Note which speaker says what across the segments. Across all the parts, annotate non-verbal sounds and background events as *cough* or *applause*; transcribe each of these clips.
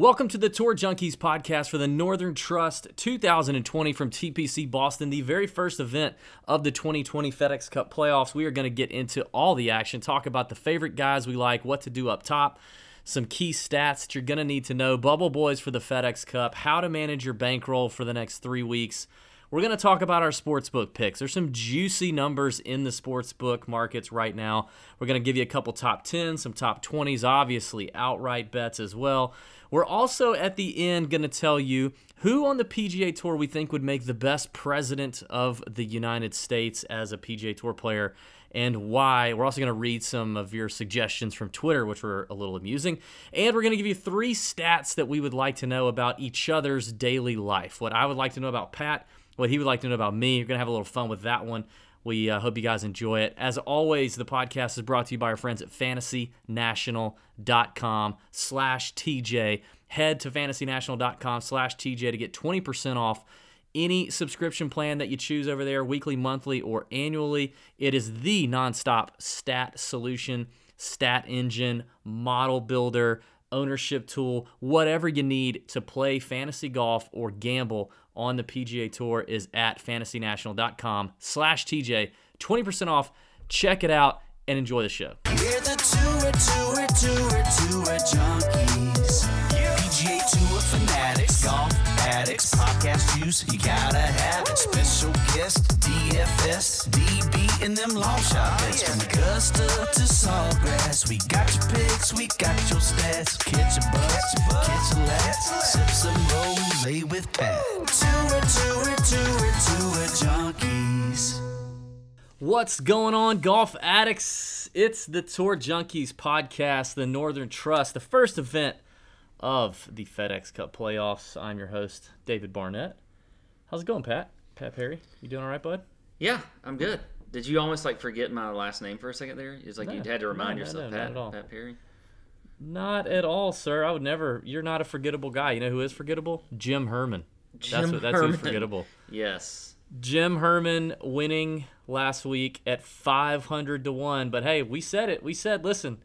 Speaker 1: Welcome to the Tour Junkies podcast for the Northern Trust 2020 from TPC Boston, the very first event of the 2020 FedEx Cup playoffs. We are going to get into all the action, talk about the favorite guys we like, what to do up top, some key stats that you're going to need to know, bubble boys for the FedEx Cup, how to manage your bankroll for the next three weeks. We're going to talk about our sportsbook picks. There's some juicy numbers in the sportsbook markets right now. We're going to give you a couple top 10s, some top 20s, obviously outright bets as well. We're also at the end going to tell you who on the PGA Tour we think would make the best president of the United States as a PGA Tour player and why. We're also going to read some of your suggestions from Twitter, which were a little amusing. And we're going to give you three stats that we would like to know about each other's daily life. What I would like to know about Pat, what he would like to know about me. We're going to have a little fun with that one. We uh, hope you guys enjoy it. As always, the podcast is brought to you by our friends at fantasynational.com slash TJ. Head to fantasynational.com slash TJ to get 20% off any subscription plan that you choose over there, weekly, monthly, or annually. It is the nonstop stat solution, stat engine, model builder, ownership tool, whatever you need to play fantasy golf or gamble on the PGA Tour is at fantasynational.com slash TJ. 20% off. Check it out and enjoy the show.
Speaker 2: Addicts, podcast juice, you gotta have it. Special guest, DFS, DB, and them long shot bets. From Augusta to Sawgrass, we got your picks, we got your stats. Catch a buzz, catch a laugh, sip some rose with Pat. Tour, tour, tour, tour junkies.
Speaker 1: What's going on, golf addicts? It's the Tour Junkies podcast, the Northern Trust, the first event of the FedEx Cup playoffs. I'm your host, David Barnett. How's it going, Pat? Pat Perry, you doing all right, bud?
Speaker 3: Yeah, I'm good. Did you almost like forget my last name for a second there? It's like
Speaker 1: No,
Speaker 3: you had to remind
Speaker 1: no,
Speaker 3: yourself,
Speaker 1: no, not
Speaker 3: Pat,
Speaker 1: at all.
Speaker 3: Pat Perry.
Speaker 1: Not at all, sir. I would never. You're not a forgettable guy. You know who is forgettable? Jim Herman. that's what, that's
Speaker 3: Herman.
Speaker 1: who's forgettable.
Speaker 3: Yes.
Speaker 1: Jim Herman winning last week at 500 to 1. But hey, we said it. We said, listen,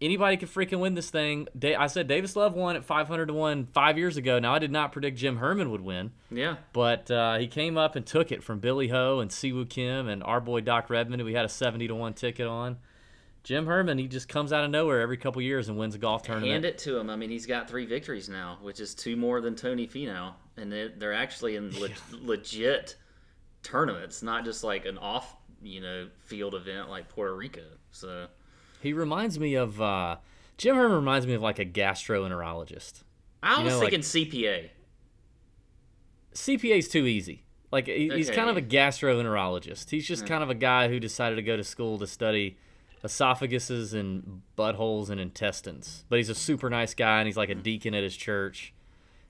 Speaker 1: anybody could freaking win this thing. Da- I said Davis Love won at 500 to 1 five years ago. Now, I did not predict Jim Herman would win,
Speaker 3: Yeah.
Speaker 1: but uh, he came up and took it from Billy Ho and Siwoo Kim and our boy Doc Redman, who we had a 70 to 1 ticket on. Jim Herman, he just comes out of nowhere every couple years and wins a golf tournament.
Speaker 3: Hand it to him. I mean, he's got three victories now, which is two more than Tony Finau, and they're, they're actually in le- *laughs* legit tournaments, not just like an off, you know, field event like Puerto Rico. So
Speaker 1: He reminds me of uh, Jim Herman reminds me of like a gastroenterologist.
Speaker 3: I
Speaker 1: You
Speaker 3: was
Speaker 1: know, like-
Speaker 3: thinking CPA.
Speaker 1: CPA's too easy. Like he- he's kind of a gastroenterologist. He's just kind of a guy who decided to go to school to study esophaguses and buttholes and intestines. But he's a super nice guy and he's like a deacon at his church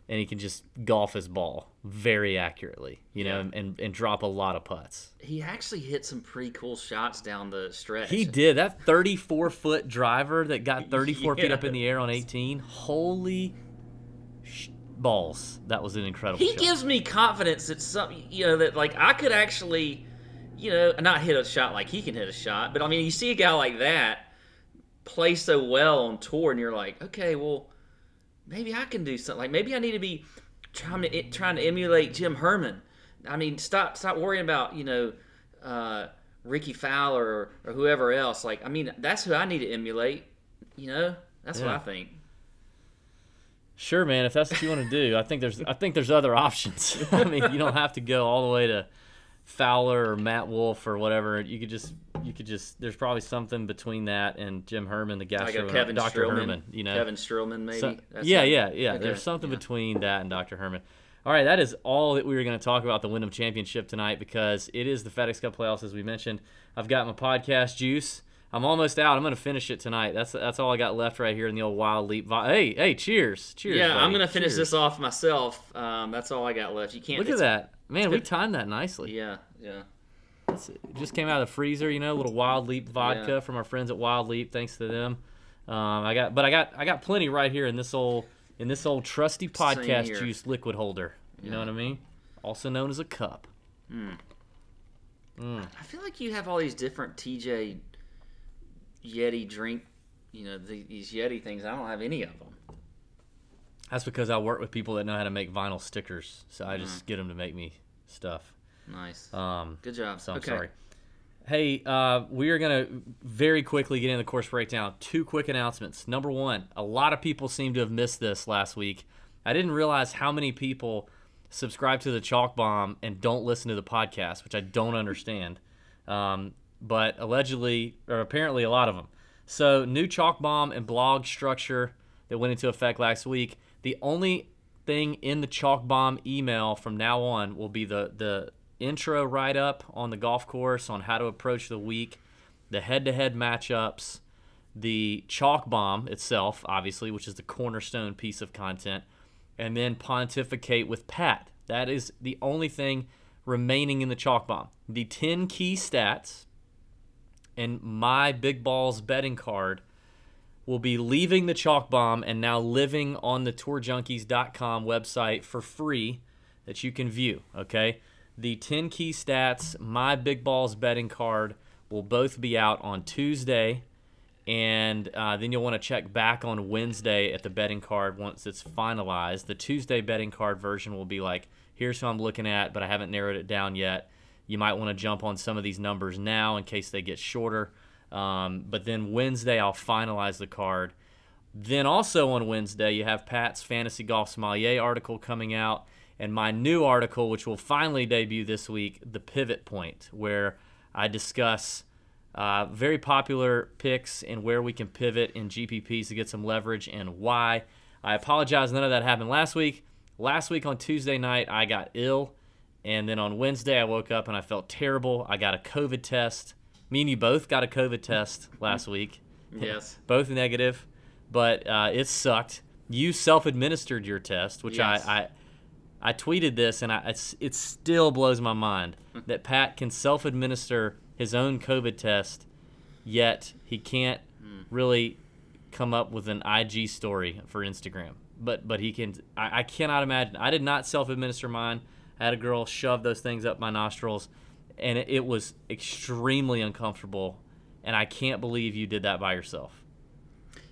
Speaker 1: and he can just golf his ball very accurately, you know,
Speaker 3: Yeah.
Speaker 1: and, and drop a lot of putts.
Speaker 3: He actually hit some pretty cool shots down the stretch.
Speaker 1: He did that 34 foot driver that got 34 feet up in the air on 18. Holy sh- balls! That was an incredible.
Speaker 3: he
Speaker 1: shot.
Speaker 3: gives me confidence that some you know that like I could actually you know not hit a shot like he can hit a shot but I mean you see a guy like that play so well on tour and you're like okay well maybe I can do something like maybe I need to be trying to trying to emulate Jim Herman I mean stop stop worrying about you know uh, Rickie Fowler or, or whoever else like I mean that's who I need to emulate you know that's what I think
Speaker 1: Sure, man. If that's what you want to do, I think there's I think there's other options. *laughs* I mean, you don't have to go all the way to Fowler or Matt Wolff or whatever. You could just you could just there's probably something between that and Jim Herman, the
Speaker 3: like
Speaker 1: gastro
Speaker 3: a Kevin
Speaker 1: Dr.
Speaker 3: Streelman
Speaker 1: Herman. You know,
Speaker 3: Kevin Streelman maybe
Speaker 1: So- yeah, yeah, yeah.
Speaker 3: Okay,
Speaker 1: There's something
Speaker 3: yeah.
Speaker 1: between that and Dr. Herman. All right, that is all that we were going to talk about the Wyndham Championship tonight because it is the FedEx Cup playoffs, as we mentioned. I've got my podcast juice. I'm almost out. I'm going to finish it tonight. That's that's all I got left right here in the old Wild Leap. Vi- Hey, hey, cheers, cheers.
Speaker 3: Yeah, I'm gonna finish
Speaker 1: Cheers.
Speaker 3: this off myself. Um, that's all I got left. You can't
Speaker 1: Look at that, man. We timed that nicely.
Speaker 3: Yeah, yeah.
Speaker 1: It's- it just came out of the freezer, you know, a little Wild Leap vodka
Speaker 3: Yeah.
Speaker 1: from our friends at Wild Leap. Thanks to them. Um, I got, but I got, I got plenty right here in this old, in this old trusty podcast juice liquid holder. You know what I mean? Also known as a cup. Hmm. Mm.
Speaker 3: I feel like you have all these different TJ Yeti drink, you know, the, these Yeti things. I don't have any of them.
Speaker 1: That's because I work with people that know how to make vinyl stickers, so I just mm. get them to make me stuff.
Speaker 3: Nice.
Speaker 1: Um,
Speaker 3: Good job.
Speaker 1: so I'm
Speaker 3: okay.
Speaker 1: sorry. Hey, uh, we are going to very quickly get into the course breakdown. Two quick announcements. Number one, a lot of people seem to have missed this last week. I didn't realize how many people subscribe to the Chalk Bomb and don't listen to the podcast, which I don't understand. Um, but allegedly, or apparently, a lot of them. So, new Chalk Bomb and blog structure that went into effect last week. The only thing in the Chalk Bomb email from now on will be the the intro write up on the golf course on how to approach the week, the head to head matchups, the Chalk Bomb itself, obviously, which is the cornerstone piece of content, and then pontificate with Pat. That is the only thing remaining in the Chalk Bomb. The 10 key stats and my big balls betting card will be leaving the chalk bomb and now living on the tourjunkies.com website for free that you can view okay the 10 key stats my big balls betting card will both be out on tuesday. And uh, then you'll want to check back on wednesday at the betting card once it's finalized. The tuesday betting card version will be like here's who i'm looking at but i haven't narrowed it down yet. You might want to jump on some of these numbers now in case they get shorter. Um, but then Wednesday, I'll finalize the card. Then also on Wednesday, you have Pat's Fantasy Golf Sommelier article coming out, and my new article, which will finally debut this week, The Pivot Point, where I discuss uh, very popular picks and where we can pivot in GPPs to get some leverage and why. I apologize, none of that happened last week. Last week on Tuesday night, I got ill, and then on Wednesday, I woke up and I felt terrible. I got a COVID test. Me and you both got a COVID test *laughs* last week.
Speaker 3: Yes. *laughs*
Speaker 1: both negative, but uh, it sucked. You self-administered your test, which
Speaker 3: Yes.
Speaker 1: I, I I tweeted this, and I it still blows my mind that Pat can self-administer his own COVID test, yet he can't really come up with an IG story for Instagram. But but he can. I, I cannot imagine. I did not self-administer mine. I had a girl shove those things up my nostrils, and it, it was extremely uncomfortable. And I can't believe you did that by yourself.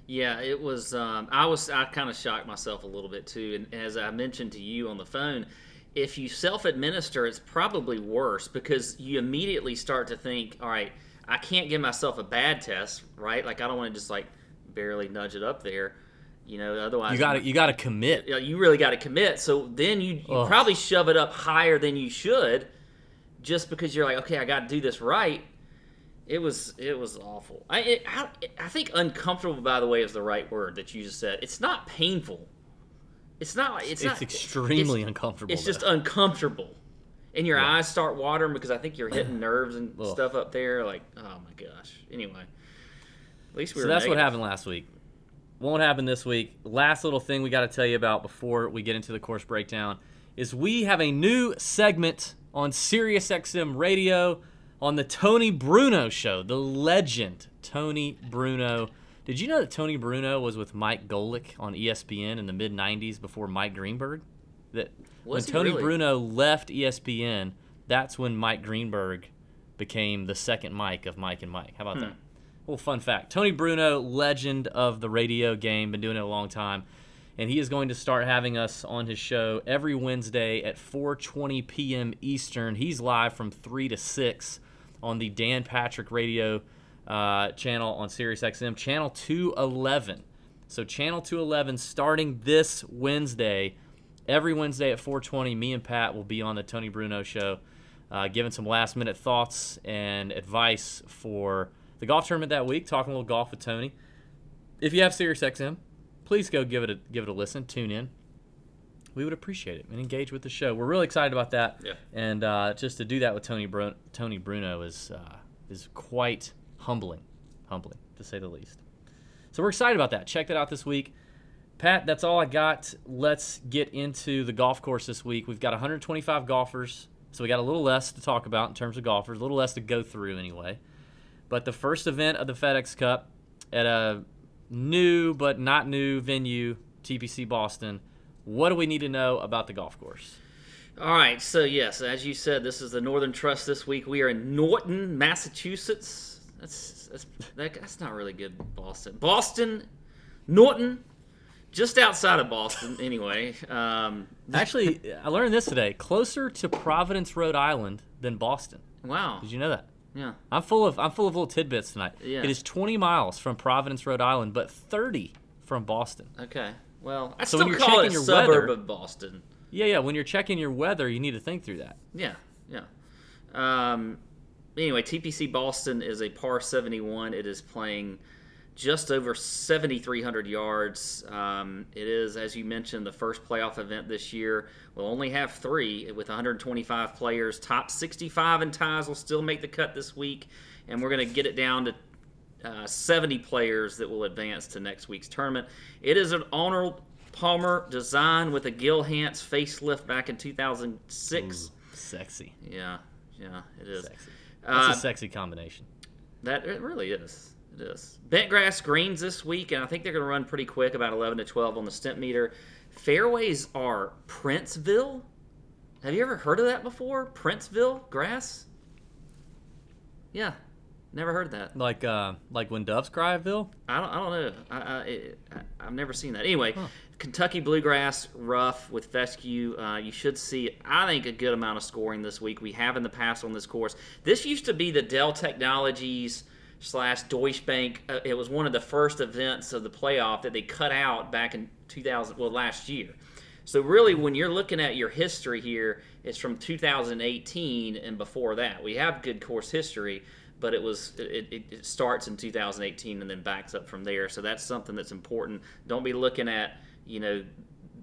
Speaker 3: Yeah, it was. Um, I was. I kind of shocked myself a little bit too. And as I mentioned to you on the phone, if you self-administer, it's probably worse because you immediately start to think, "All right, I can't give myself a bad test, right? Like I don't want to just like barely nudge it up there, you know. Otherwise,
Speaker 1: You got to you got to commit.
Speaker 3: you, know, you really got to commit. So then you, you probably shove it up higher than you should, just because you're like, okay, I got to do this right. It was it was awful. I it, I I think uncomfortable, by the way, is the right word that you just said. It's not painful. It's not. It's,
Speaker 1: It's
Speaker 3: not
Speaker 1: extremely
Speaker 3: it's-
Speaker 1: uncomfortable.
Speaker 3: It's just uncomfortable, and your
Speaker 1: Yeah.
Speaker 3: eyes start watering because I think you're hitting nerves and
Speaker 1: Ugh.
Speaker 3: stuff up there. Like, oh my gosh. Anyway, at least we
Speaker 1: so
Speaker 3: were.
Speaker 1: that's what happened last week. Won't happen this week. Last little thing we got to tell you about before we get into the course breakdown is we have a new segment on SiriusXM Radio on the Tony Bruno show. The legend Tony Bruno. Did you know that Tony Bruno was with Mike Golic on ESPN in the mid '90s before Mike Greenberg? That when
Speaker 3: Was he
Speaker 1: Tony
Speaker 3: really?
Speaker 1: Bruno left ESPN, that's when Mike Greenberg became the second Mike of Mike and Mike. How
Speaker 3: Hmm.
Speaker 1: about that? Well, fun fact: Tony Bruno, legend of the radio game, been doing it a long time, and he is going to start having us on his show every Wednesday at 4:20 p.m. Eastern. He's live from three to six on the Dan Patrick Radio uh, channel on SiriusXM, channel 211. So channel 211 starting this Wednesday. Every Wednesday at 4:20, me and Pat will be on the Tony Bruno show, uh, giving some last-minute thoughts and advice for the golf tournament that week. Talking a little golf with Tony. If you have SiriusXM, please go give it a give it a listen. Tune in. We would appreciate it and engage with the show. We're really excited about that.
Speaker 3: Yeah.
Speaker 1: And uh, just to do that with Tony Bru- Tony Bruno is uh, is quite humbling, humbling to say the least. So we're excited about that. Check that out this week. Pat, that's all I got. Let's get into the golf course this week. We've got 125 golfers, so we got a little less to talk about in terms of golfers, a little less to go through anyway. But the first event of the FedEx Cup at a new but not new venue, TPC Boston. What do we need to know about the golf course?
Speaker 3: All right, so yes, as you said, this is the Northern Trust this week. We are in Norton, Massachusetts. That's that's that, that's not really good, Boston. Boston, Norton, just outside of Boston, *laughs* anyway. Um,
Speaker 1: Actually, I learned this today. Closer to Providence, Rhode Island than Boston.
Speaker 3: wow.
Speaker 1: Did you know that?
Speaker 3: Yeah.
Speaker 1: I'm full of I'm full of little tidbits tonight.
Speaker 3: Yeah.
Speaker 1: It is 20 miles from Providence, Rhode Island, but 30 from Boston.
Speaker 3: Okay. Well, I
Speaker 1: So
Speaker 3: still
Speaker 1: when you're
Speaker 3: call it
Speaker 1: checking
Speaker 3: a
Speaker 1: your
Speaker 3: suburb
Speaker 1: weather-
Speaker 3: of Boston.
Speaker 1: Yeah, yeah. When you're checking your weather, you need to think through that.
Speaker 3: Yeah, yeah. Um, anyway, TPC Boston is a par 71. It is playing just over 7,300 yards. Um, it is, as you mentioned, the first playoff event this year. We'll only have three with 125 players. Top 65 and ties will still make the cut this week, and we're going to get it down to uh, 70 players that will advance to next week's tournament. It is an Arnold Palmer design with a Gil Hanse facelift back in 2006.
Speaker 1: Sexy.
Speaker 3: Yeah, yeah, it is.
Speaker 1: Sexy. That's
Speaker 3: Uh,
Speaker 1: a sexy combination.
Speaker 3: that it really is. It is. Bent grass greens this week, and I think they're going to run pretty quick, about 11 to 12 on the Stimpmeter. Fairways are Princeville. Have you ever heard of that before? Princeville grass? Yeah, never heard that.
Speaker 1: Like uh like when doves cry, Bill?
Speaker 3: I don't, I don't know. I, I, I've never seen that. Anyway, Kentucky bluegrass rough with fescue. Uh, you should see, I think, a good amount of scoring this week. We have in the past on this course. This used to be the Dell Technologies slash Deutsche Bank. Uh, it was one of the first events of the playoff that they cut out back in 2000, well, last year. So really, when you're looking at your history here, it's from 2018 and before that. We have good course history, but it was it, it, it starts in 2018 and then backs up from there. So that's something that's important. Don't be looking at you know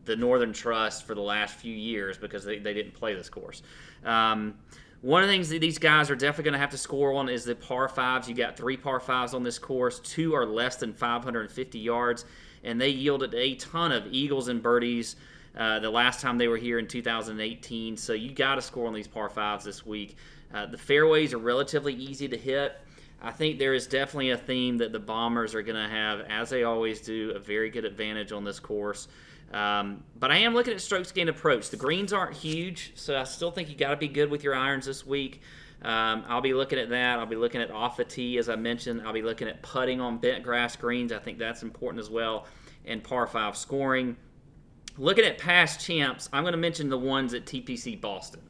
Speaker 3: the Northern Trust for the last few years because they, they didn't play this course. Um, one of the things that these guys are definitely going to have to score on is the par fives. You got three par fives on this course. Two are less than 550 yards, and they yielded a ton of eagles and birdies uh, the last time they were here in 2018. So you got to score on these par fives this week. Uh, the fairways are relatively easy to hit. I think there is definitely a theme that the Bombers are going to have, as they always do, a very good advantage on this course. Um, but I am looking at strokes gained approach. The greens aren't huge, so I still think you got to be good with your irons this week. Um, I'll be looking at that. I'll be looking at off the tee, as I mentioned. I'll be looking at putting on bent grass greens. I think that's important as well. And par five scoring. Looking at past champs, I'm going to mention the ones at TPC Boston.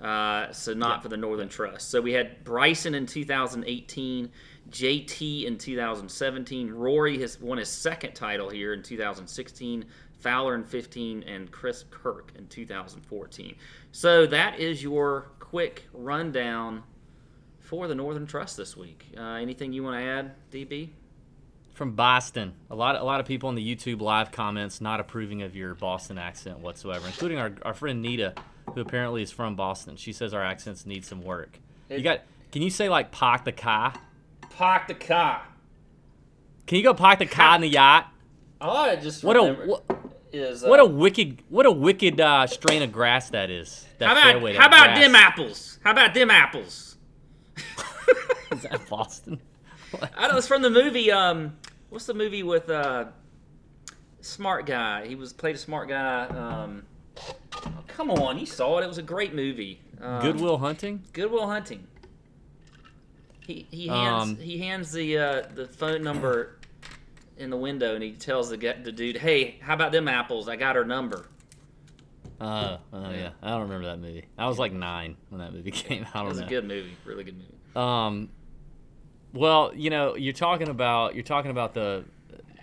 Speaker 3: Uh, so not for the Northern Trust. So we had Bryson in 2018, JT in 2017. Rory has won his second title here in 2016. Fowler in 15 and Chris Kirk in 2014. So that is your quick rundown for the Northern Trust this week. Uh, anything you want to add, DB?
Speaker 1: From Boston. A lot a lot of people in the YouTube live comments not approving of your Boston accent whatsoever, including our, our friend Nita, who apparently is from Boston. She says our accents need some work. You got can you say like park the car?
Speaker 3: Park the car.
Speaker 1: Can you go park the car in the yacht?
Speaker 3: Oh, I just
Speaker 1: What a what,
Speaker 3: is
Speaker 1: what
Speaker 3: uh,
Speaker 1: a wicked what a wicked uh, strain of grass that is. That
Speaker 3: how about how about
Speaker 1: grass.
Speaker 3: them apples? How about them apples? *laughs*
Speaker 1: Is that Boston? *laughs*
Speaker 3: I know it's from the movie. Um, what's the movie with uh, smart guy? He was played a smart guy. Um, oh, come on, you saw it. It was a great movie. Um,
Speaker 1: Good Will Hunting.
Speaker 3: Good Will Hunting. He he hands
Speaker 1: Um,
Speaker 3: he hands the uh, the phone number in the window and he tells the the dude, "Hey, how about them apples? I got her number."
Speaker 1: Uh, oh yeah, I don't remember that movie. I was like nine when that movie *laughs* came. out.
Speaker 3: It was
Speaker 1: know.
Speaker 3: a good movie, really good movie.
Speaker 1: Um, well, you know, you're talking about you're talking about the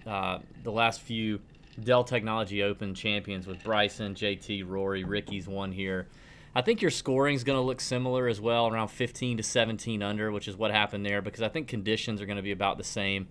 Speaker 1: uh, the last few Dell Technology Open champions with Bryson, JT, Rory, Rickie's one here. I think your scoring is going to look similar as well, around 15 to 17 under, which is what happened there, because I think conditions are going to be about the same.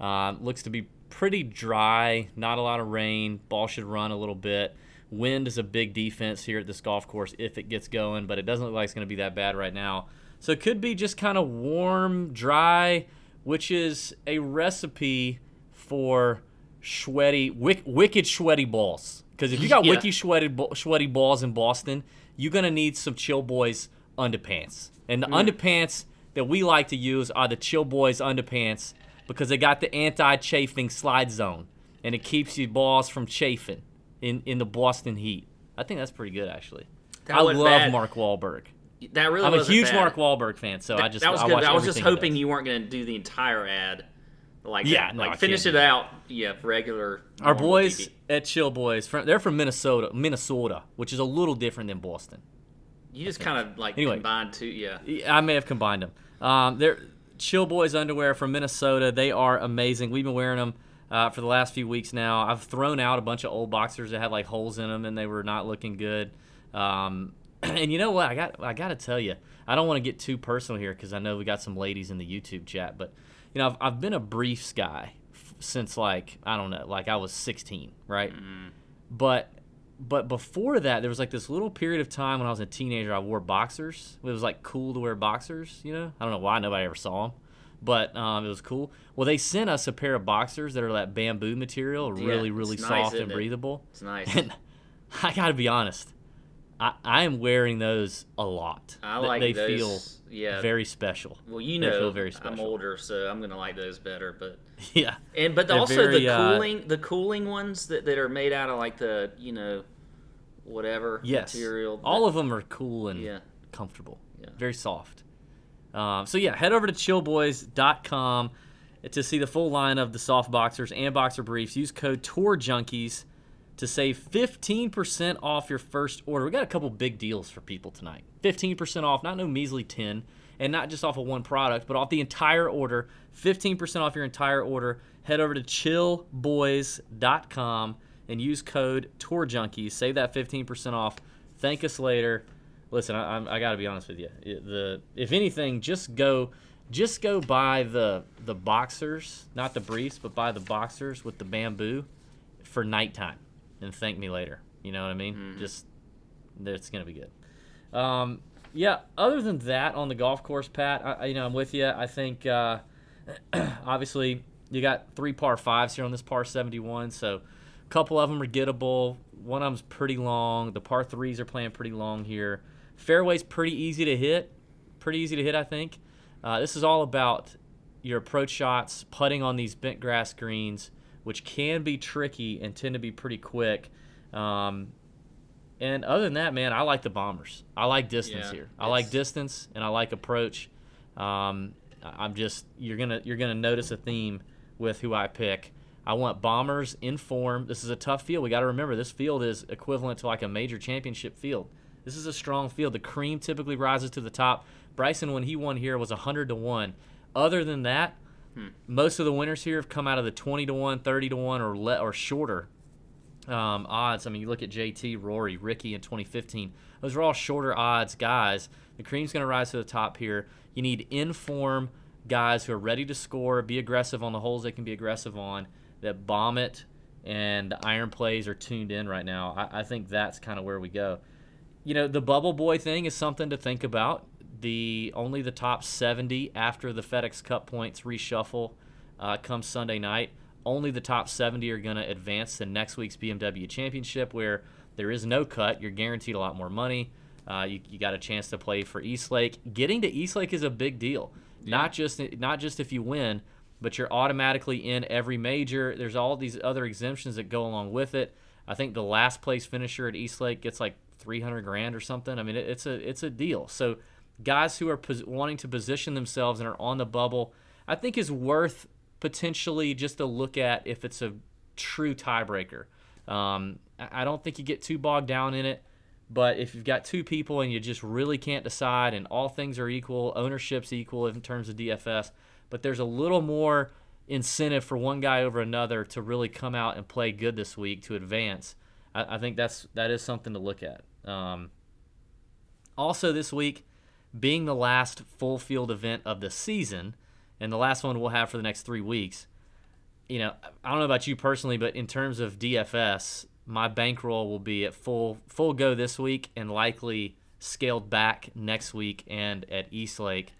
Speaker 1: Uh, looks to be pretty dry, not a lot of rain. Ball should run a little bit. Wind is a big defense here at this golf course if it gets going, but it doesn't look like it's going to be that bad right now. So it could be just kind of warm, dry, which is a recipe for sweaty, wick, wicked sweaty balls. Because if you got *laughs*
Speaker 3: Yeah.
Speaker 1: wicked sweaty, sweaty balls in Boston, you're gonna need some Chill Boys underpants. And the mm. underpants that we like to use are the Chill Boys underpants because they got the anti-chafing slide zone, and it keeps your balls from chafing in in the Boston heat. I think that's pretty good actually.
Speaker 3: That
Speaker 1: I love
Speaker 3: bad.
Speaker 1: Mark Wahlberg.
Speaker 3: That really
Speaker 1: I'm a huge
Speaker 3: bad.
Speaker 1: Mark Wahlberg fan, so I just
Speaker 3: that was
Speaker 1: I
Speaker 3: good. I was just hoping you weren't going to do the entire ad Like
Speaker 1: Yeah,
Speaker 3: that.
Speaker 1: no, I
Speaker 3: like finish it out. Yeah, regular.
Speaker 1: Our boys
Speaker 3: DP.
Speaker 1: at Chill Boys, from, they're from Minnesota, Minnesota, which is a little different than Boston.
Speaker 3: You just kind of like
Speaker 1: Anyway.
Speaker 3: combined two. Yeah.
Speaker 1: I may have combined them. Um, they're Chill Boys underwear from Minnesota. They are amazing. We've been wearing them uh, for the last few weeks now. I've thrown out a bunch of old boxers that had like holes in them and they were not looking good. Um, *clears throat* and you know what? I got I got to tell you, I don't want to get too personal here because I know we got some ladies in the YouTube chat, but you know I've, I've been a briefs guy f- since like I don't know, like I was 16, right? But but before that, there was like this little period of time when I was a teenager. I wore boxers. It was like cool to wear boxers. You know, I don't know why nobody ever saw them, but um, it was cool. Well, they sent us a pair of boxers that are that bamboo material,
Speaker 3: Yeah,
Speaker 1: really, really
Speaker 3: nice,
Speaker 1: soft
Speaker 3: isn't
Speaker 1: and
Speaker 3: it?
Speaker 1: breathable.
Speaker 3: It's nice.
Speaker 1: And *laughs* I gotta be honest, I, I am wearing those a lot.
Speaker 3: I like
Speaker 1: they
Speaker 3: those.
Speaker 1: feel
Speaker 3: yeah.
Speaker 1: very special.
Speaker 3: well, you
Speaker 1: they
Speaker 3: know,
Speaker 1: feel very
Speaker 3: I'm older, so I'm gonna like those better. But *laughs*
Speaker 1: Yeah,
Speaker 3: and but
Speaker 1: They're
Speaker 3: also
Speaker 1: very,
Speaker 3: the
Speaker 1: uh,
Speaker 3: cooling, the cooling ones that, that are made out of like the you know, whatever
Speaker 1: yes.
Speaker 3: material.
Speaker 1: All of them are cool and
Speaker 3: Yeah.
Speaker 1: comfortable.
Speaker 3: Yeah.
Speaker 1: Very soft. Um, so yeah, head over to chillboys.com to see the full line of the soft boxers and boxer briefs. Use code Tour Junkies to save 15% off your first order. We got a couple big deals for people tonight. 15% off, not no measly 10, and not just off of one product, but off the entire order. 15% off your entire order. Head over to chillboys.com and use code Tour Junkies. Save that 15% off. Thank us later. Listen, I, I'm- I got to be honest with you. The if anything, just go, just go buy the the boxers, not the briefs, but buy the boxers with the bamboo for nighttime, and thank me later. You know what I mean? Just it's gonna be good. Um, yeah. Other than that, on the golf course, Pat, I, I- you know I'm with you. I think uh, *clears throat* obviously you got three par fives here on this par 71, so a couple of them are gettable. One of them's pretty long. The par threes are playing pretty long here. Fairway's pretty easy to hit. Pretty easy to hit, I think. Uh, this is all about your approach shots, putting on these bent grass greens, which can be tricky and tend to be pretty quick. Um, and other than that, man, I like the bombers. I like distance
Speaker 3: Yeah,
Speaker 1: here. I like distance and I like approach. Um, I'm just you're gonna you're gonna notice a theme with who I pick. I want bombers in form. This is a tough field. We got to remember this field is equivalent to like a major championship field. This is a strong field. The cream typically rises to the top. Bryson, when he won here, was 100 to one. Other than that, most of the winners here have come out of the 20 to 1, 30 to 1, or le- or shorter um, odds. I mean, you look at JT, Rory, Rickie in 2015. Those are all shorter odds guys. The cream's going to rise to the top here. You need in-form guys who are ready to score, be aggressive on the holes they can be aggressive on, that bomb it, and the iron plays are tuned in right now. I, I think that's kind of where we go. You know, the bubble boy thing is something to think about. The only the top 70 after the FedEx Cup points reshuffle uh, comes Sunday night. Only the top 70 are going to advance to next week's BMW Championship, where there is no cut. You're guaranteed a lot more money. Uh, you, you got a chance to play for East Lake. Getting to East Lake is a big deal. Not just not just if you win, but you're automatically in every major. There's all these other exemptions that go along with it. I think the last place finisher at East Lake gets like 300 grand or something. I mean, it, it's a it's a deal. So guys who are pos- wanting to position themselves and are on the bubble, I think is worth potentially just a look at if it's a true tiebreaker. Um, I don't think you get too bogged down in it. But if you've got two people and you just really can't decide, and all things are equal, ownership's equal in terms of DFS, but there's a little more incentive for one guy over another to really come out and play good this week to advance. I, I think that's that is something to look at. Um, also, this week, being the last full field event of the season, and the last one we'll have for the next three weeks, you know, I don't know about you personally, but in terms of DFS, my bankroll will be at full full go this week and likely scaled back next week and at East Lake.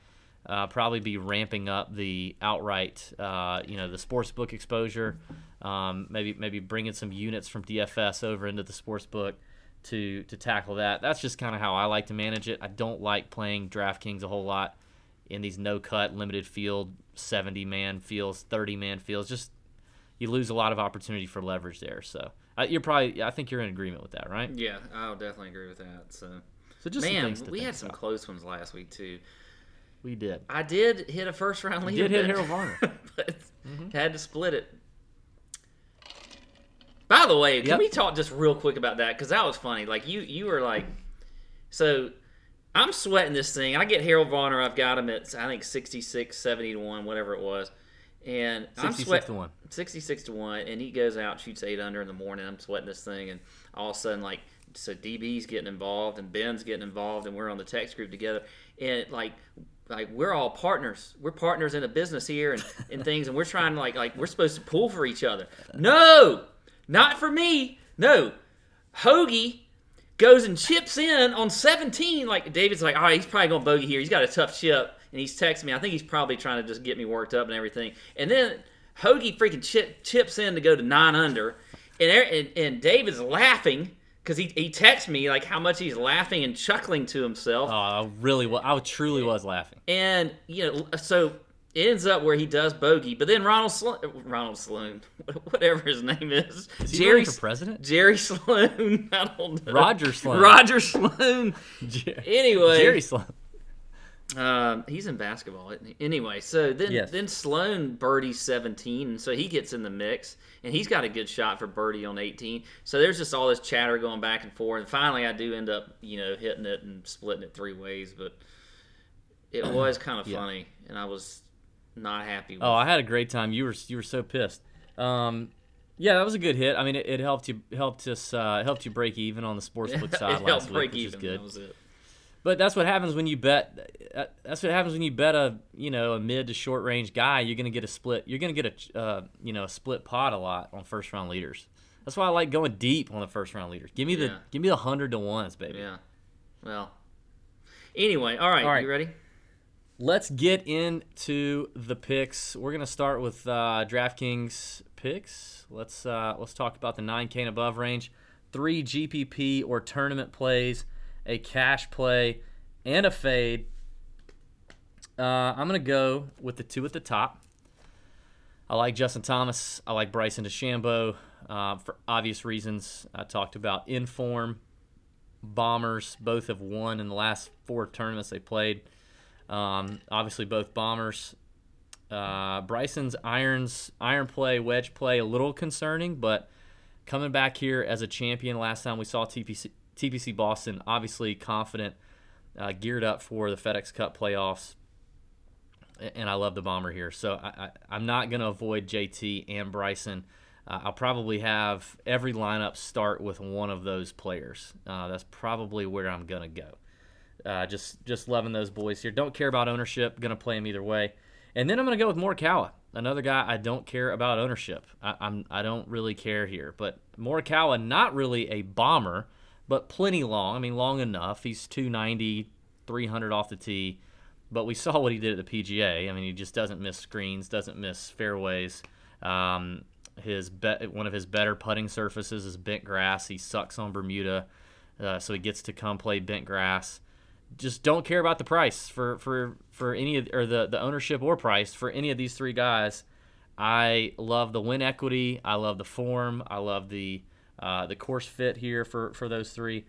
Speaker 1: Uh, probably be ramping up the outright, uh, you know, the sports book exposure. Um, maybe maybe bringing some units from DFS over into the sports book to to tackle that. That's just kind of how I like to manage it. I don't like playing DraftKings a whole lot in these no cut limited field 70 man fields 30 man fields just you lose a lot of opportunity for leverage there so uh, you're probably i think you're in agreement with that right
Speaker 3: Yeah, I'll definitely agree with that. So,
Speaker 1: so just
Speaker 3: man, we had some
Speaker 1: about.
Speaker 3: close ones last week too.
Speaker 1: We did.
Speaker 3: I did hit a first round leader.
Speaker 1: did hit Harold Varner. *laughs*
Speaker 3: but had to split it. By the way, can
Speaker 1: Yep.
Speaker 3: we talk just real quick about that? Because that was funny. Like you, you were like, so I'm sweating this thing. I get Harold Varner. I've got him at I think 66, 70 to one, whatever it was. And I'm
Speaker 1: 66
Speaker 3: sweating
Speaker 1: to 1.
Speaker 3: 66 to 1 and he goes out shoots 8 under in the morning i'm sweating this thing and all of a sudden like so db's getting involved and ben's getting involved and we're on the text group together and like like we're all partners we're partners in a business here and, and things and we're trying to like like we're supposed to pull for each other no not for me no hoagie goes and chips in on 17. Like David's like, all right, he's probably going to bogey here. He's got a tough chip, and he's texting me. I think he's probably trying to just get me worked up and everything. And then Hoagie freaking chip, chips in to go to nine under, and and, and David's laughing because he he texts me like how much he's laughing and chuckling to himself.
Speaker 1: Oh, I really, I truly was laughing.
Speaker 3: And you know, so it ends up where he does bogey, but then Ronald Slo- Ronald Sloan, *laughs* whatever his name is,
Speaker 1: Is he
Speaker 3: Jerry
Speaker 1: for president?
Speaker 3: Jerry Sloan, *laughs* I don't know.
Speaker 1: Roger Sloan.
Speaker 3: Roger Sloan. *laughs*
Speaker 1: Jer-
Speaker 3: Anyway,
Speaker 1: Jerry Sloan.
Speaker 3: um, he's in basketball, isn't he? Anyway, so then
Speaker 1: Yes.
Speaker 3: then Sloan birdies 17, and so he gets in the mix, and he's got a good shot for birdie on 18. So there's just all this chatter going back and forth, and finally I do end up, you know, hitting it and splitting it three ways, but it *clears throat* was kind of
Speaker 1: Yeah.
Speaker 3: funny, and I was not happy. With
Speaker 1: Oh, I had a great time. You were you were so pissed. Um, yeah, that was a good hit. I mean, it, it helped you helped us uh, helped you break even on the sportsbook *laughs*
Speaker 3: it
Speaker 1: side
Speaker 3: helped
Speaker 1: last week,
Speaker 3: break
Speaker 1: which
Speaker 3: even.
Speaker 1: is good.
Speaker 3: That was it.
Speaker 1: But that's what happens when you bet. uh, That's what happens when you bet a you know a mid to short range guy. You're gonna get a split. You're gonna get a uh, you know a split pot a lot on first round leaders. That's why I like going deep on the first round leaders. Give me the
Speaker 3: Yeah.
Speaker 1: give me the hundred to ones, baby.
Speaker 3: Yeah. Well. Anyway, all right,
Speaker 1: All right.
Speaker 3: You ready?
Speaker 1: Let's get into the picks. We're gonna start with uh, DraftKings picks. Let's uh, let's talk about the 9K and above range. Three GPP or tournament plays, a cash play, and a fade. Uh, I'm gonna go with the two at the top. I like Justin Thomas. I like Bryson DeChambeau uh, for obvious reasons. I talked about inform. Bombers both have won in the last four tournaments they played. Um, obviously, both bombers. Uh, Bryson's irons, iron play, wedge play, a little concerning, but coming back here as a champion. Last time we saw TPC, TPC Boston, obviously confident, uh, geared up for the FedEx Cup playoffs, and I love the bomber here. So I, I'm not going to avoid JT and Bryson. Uh, I'll probably have every lineup start with one of those players. Uh, that's probably where I'm going to go. Uh, just just loving those boys here. Don't care about ownership. Gonna play them either way. And then I'm gonna go with Morikawa, another guy I don't care about ownership. I, I'm I don't really care here. But Morikawa, not really a bomber, but plenty long. I mean, long enough. He's 290, 300 off the tee. But we saw what he did at the PGA. I mean, he just doesn't miss screens, doesn't miss fairways. Um, his be- one of his better putting surfaces is bent grass. He sucks on Bermuda, uh, so he gets to come play bent grass just don't care about the price for for for any of or the the ownership or price for any of these three guys. I love the win equity. I love the form. I love the uh, the course fit here for for those three.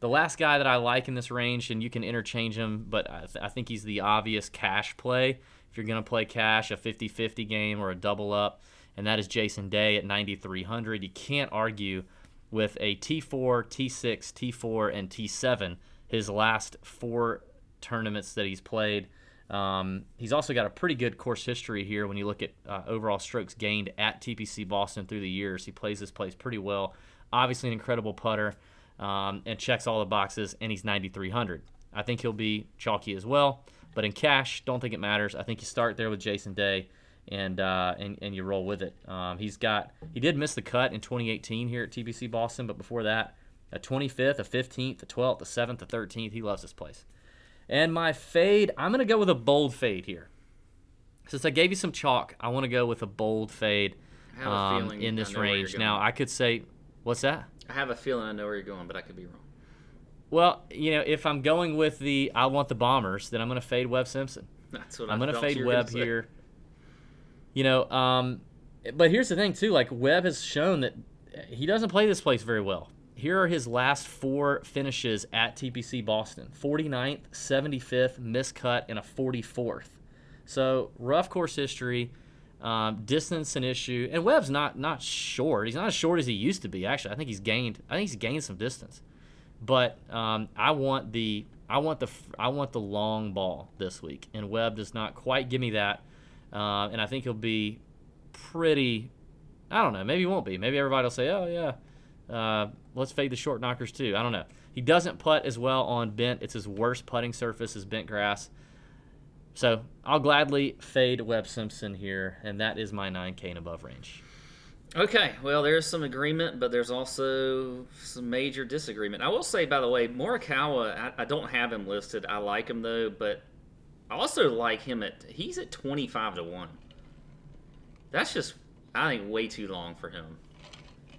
Speaker 1: The last guy that I like in this range, and you can interchange him, but I, th- I think he's the obvious cash play. If you're going to play cash, a 50 50 game or a double up, and that is Jason Day at 9,300. You can't argue with a T4, T6, T4, and T7 his last four tournaments that he's played. Um, he's also got a pretty good course history here when you look at uh, overall strokes gained at TPC Boston through the years. He plays this place pretty well. Obviously, an incredible putter um, and checks all the boxes, and he's 9,300. I think he'll be chalky as well, but in cash, don't think it matters. I think you start there with Jason Day. And, uh, and and you roll with it. Um, he's got he did miss the cut in 2018 here at TPC Boston, but before that, a 25th, a 15th, a 12th, a 7th, a 13th. He loves this place. And my fade, I'm going to go with a bold fade here. Since I gave you some chalk, I want to go with a bold fade
Speaker 3: I have a
Speaker 1: um, in this
Speaker 3: know where you're
Speaker 1: range. Now, I could say, what's that?
Speaker 3: I have a feeling I know where you're going, but I could be wrong.
Speaker 1: Well, you know, if I'm going with the I want the bombers, then I'm going to fade Webb Simpson.
Speaker 3: That's what
Speaker 1: I'm going to fade
Speaker 3: you were gonna
Speaker 1: Webb here. You know, um, but here's the thing too. Like Webb has shown that he doesn't play this place very well. Here are his last four finishes at TPC Boston 49th, 75th, miscut, and a 44th. So rough course history, um, distance an issue, and Webb's not not short. He's not as short as he used to be. Actually, I think he's gained. I think he's gained some distance. But um, I want the I want the I want the long ball this week, and Webb does not quite give me that. Uh, and I think he'll be pretty. I don't know. Maybe he won't be. Maybe everybody will say, "Oh yeah, uh, let's fade the short knockers too." I don't know. He doesn't putt as well on bent. It's his worst putting surface is bent grass. So I'll gladly fade Webb Simpson here, and that is my 9K and above range.
Speaker 3: Okay, well, there's some agreement, but there's also some major disagreement. I will say, by the way, Morikawa, I, I don't have him listed. I like him though, but I also like him at he's at 25 to one. That's just I think way too long for him.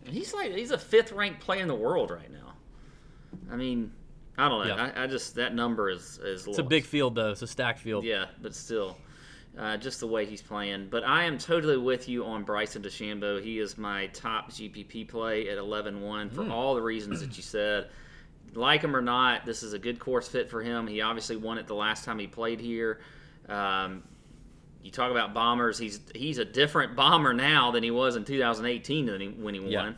Speaker 3: He's like he's a fifth ranked player in the world right now. I mean, I don't know.
Speaker 1: Yeah.
Speaker 3: I, I just that number is is
Speaker 1: It's a big field though. It's a stacked field.
Speaker 3: yeah, but still, uh, just the way he's playing. But I am totally with you on Bryson DeChambeau. He is my top GPP play at 11-1 for all the reasons that you said. Like him or not, this is a good course fit for him. He obviously won it the last time he played here. Um, you talk about bombers. He's he's a different bomber now than he was in 2018 than he, when he won.
Speaker 1: Yeah.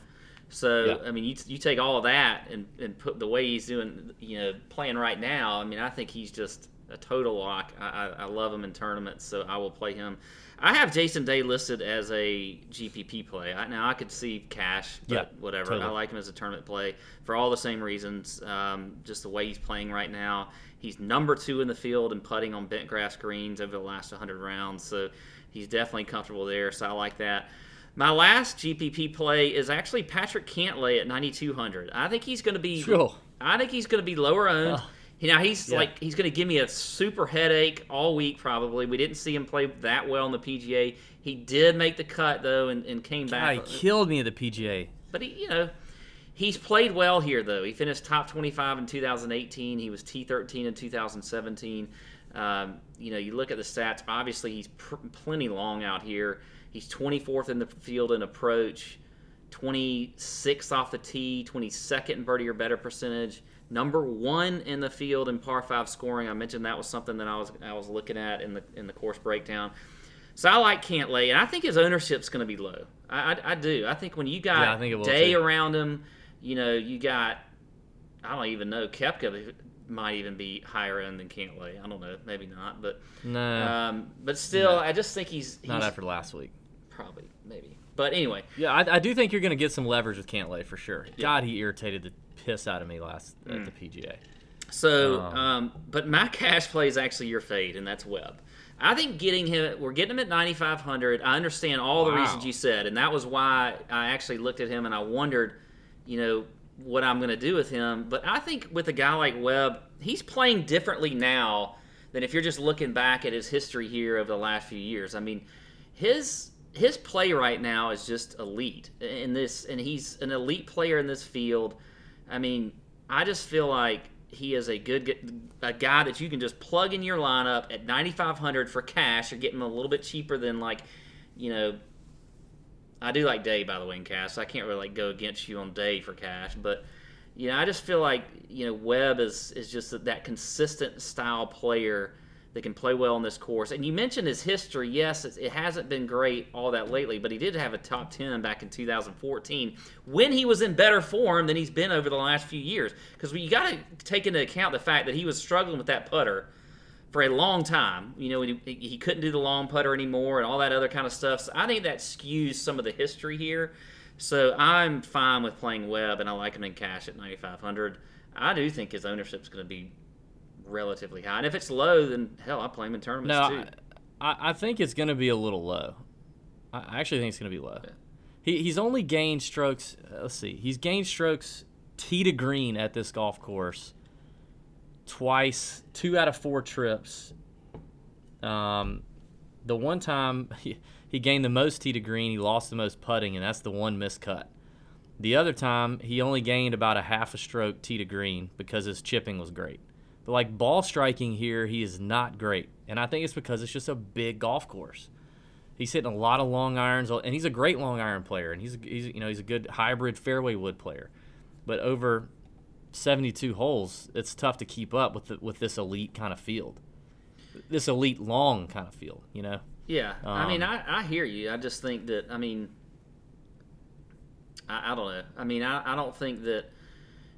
Speaker 3: So
Speaker 1: Yeah.
Speaker 3: I mean, you, you take all of that and, and put the way he's doing, you know, playing right now. I mean, I think he's just a total lock. I, I, I love him in tournaments, so I will play him. I have Jason Day listed as a GPP play. I, now I could see cash, but
Speaker 1: Yeah,
Speaker 3: whatever.
Speaker 1: totally.
Speaker 3: I like him as a tournament play for all the same reasons. Um, just the way he's playing right now. He's number two in the field and putting on bent grass greens over the last 100 rounds, so he's definitely comfortable there. So I like that. My last GPP play is actually Patrick Cantlay at 9200. I think he's going to be.
Speaker 1: Phew.
Speaker 3: I think he's going to be lower owned.
Speaker 1: Ugh.
Speaker 3: Now he's
Speaker 1: Yeah.
Speaker 3: like he's going to give me a super headache all week probably. We didn't see him play that well in the PGA. He did make the cut though and, and came
Speaker 1: God,
Speaker 3: back.
Speaker 1: he killed me at the PGA.
Speaker 3: But he, you know, he's played well here though. He finished top 25 in 2018. He was T13 in 2017. Um, you know, you look at the stats. Obviously, he's pr- plenty long out here. He's 24th in the field in approach, 26th off the tee, 22nd in birdie or better percentage. Number one in the field in par five scoring. I mentioned that was something that I was I was looking at in the in the course breakdown. So I like Cantlay, and I think his ownership's going to be low. I, I, I do. I think when you got
Speaker 1: Yeah, I think it will,
Speaker 3: Day
Speaker 1: too.
Speaker 3: around him, you know, you got I don't even know Koepka might even be higher end than Cantlay. I don't know, maybe not, but
Speaker 1: No,
Speaker 3: um, but still,
Speaker 1: No.
Speaker 3: I just think he's, he's
Speaker 1: not after last week.
Speaker 3: probably maybe. But anyway,
Speaker 1: Yeah, I, I do think you're going to get some leverage with Cantlay for sure. God, he irritated the piss out of me last
Speaker 3: Mm.
Speaker 1: at the PGA.
Speaker 3: So,
Speaker 1: Um,
Speaker 3: um, but my cash play is actually your fade, and that's Webb. I think getting him, we're getting him at 9,500. I understand all the reasons you said, and that was why I actually looked at him and I wondered, you know, what I'm going to do with him. But I think with a guy like Webb, he's playing differently now than if you're just looking back at his history here over the last few years. I mean, his his play right now is just elite in this, and he's an elite player in this field. I mean, I just feel like he is a good a guy that you can just plug in your lineup at 9500 for cash. You're getting him a little bit cheaper than like, you know, I do like Day by the way in cash. I can't really like go against you on Day for cash, but you know, I just feel like you know Webb is is just that, consistent style player that can play well in this course. And you mentioned his history. Yes, it, it hasn't been great all that lately, but he did have a top 10 back in 2014 when he was in better form than he's been over the last few years. Because you got to take into account the fact that he was struggling with that putter for a long time. You know, he, he couldn't do the long putter anymore and all that other kind of stuff. So I think that skews some of the history here. So I'm fine with playing Webb, and I like him in cash at 9,500. I do think his ownership is going to be relatively high. And if it's low, then hell, I play him in tournaments
Speaker 1: No,
Speaker 3: too.
Speaker 1: I, I think it's going to be a little low. I actually think it's going to be low. He, he's only gained strokes. uh, Let's see. He's gained strokes tee to green at this golf course twice, two out of four trips. Um, the one time he, *laughs* he gained the most tee to green, he lost the most putting, and that's the one miscut. The other time, he only gained about a half a stroke tee to green because his chipping was great. But like ball striking here, he is not great, and I think it's because it's just a big golf course. He's hitting a lot of long irons, and he's a great long iron player, and he's he's you know he's a good hybrid fairway wood player. but over 72 holes, it's tough to keep up with the, with this elite kind of field, this elite long kind of field. You know.
Speaker 3: Yeah, I mean,
Speaker 1: Um,
Speaker 3: I, I hear you. I just think that I mean, I, I don't know. I mean, I, I don't think that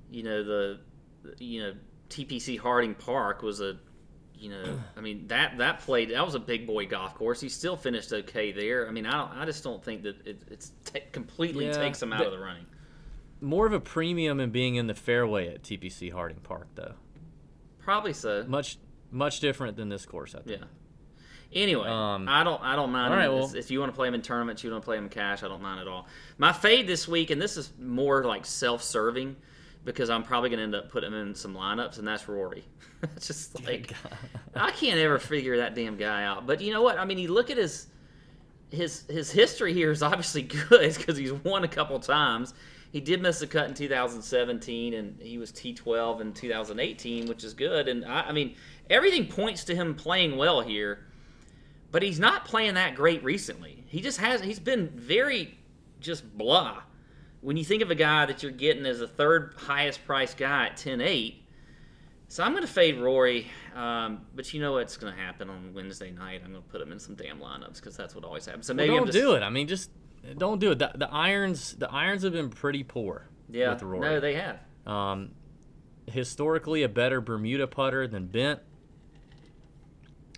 Speaker 3: you know the you know TPC Harding Park was a you know I mean that that played that was a big boy golf course. He still finished okay there. I mean, I don't I just don't think that it it's ta completely
Speaker 1: Yeah,
Speaker 3: takes him out
Speaker 1: but-
Speaker 3: of the running.
Speaker 1: More of a premium in being in the fairway at TPC Harding Park, though.
Speaker 3: Probably so.
Speaker 1: Much much different than this course, I think.
Speaker 3: Yeah. Anyway,
Speaker 1: Um,
Speaker 3: I don't I don't mind
Speaker 1: all right, well-
Speaker 3: if you want to play them in tournaments, you want to play them in cash, I don't mind at all. My fade this week, and this is more like self-serving, because I'm probably going to end up putting him in some lineups, and that's Rory. *laughs* it's just like I can't ever figure that damn guy out. But you know what? I mean, you look at his his his history here is obviously *laughs* good because he's won a couple times. He did miss a cut in 2017, and he was T12 in 2018, which is good. And I, I mean, everything points to him playing well here, but he's not playing that great recently. He just has. He's been very just blah. When you think of a guy that you're getting as the third highest priced guy at 10-8, so I'm going to fade Rory, um, but you know what's going to happen on Wednesday night? I'm going to put him in some damn lineups because that's what always happens. So
Speaker 1: Well,
Speaker 3: maybe
Speaker 1: don't
Speaker 3: I'm just,
Speaker 1: do it. I mean, just don't do it. The, the irons, the irons have been pretty poor
Speaker 3: Yeah,
Speaker 1: with Rory.
Speaker 3: no, they have.
Speaker 1: Um, historically, a better Bermuda putter than Bent.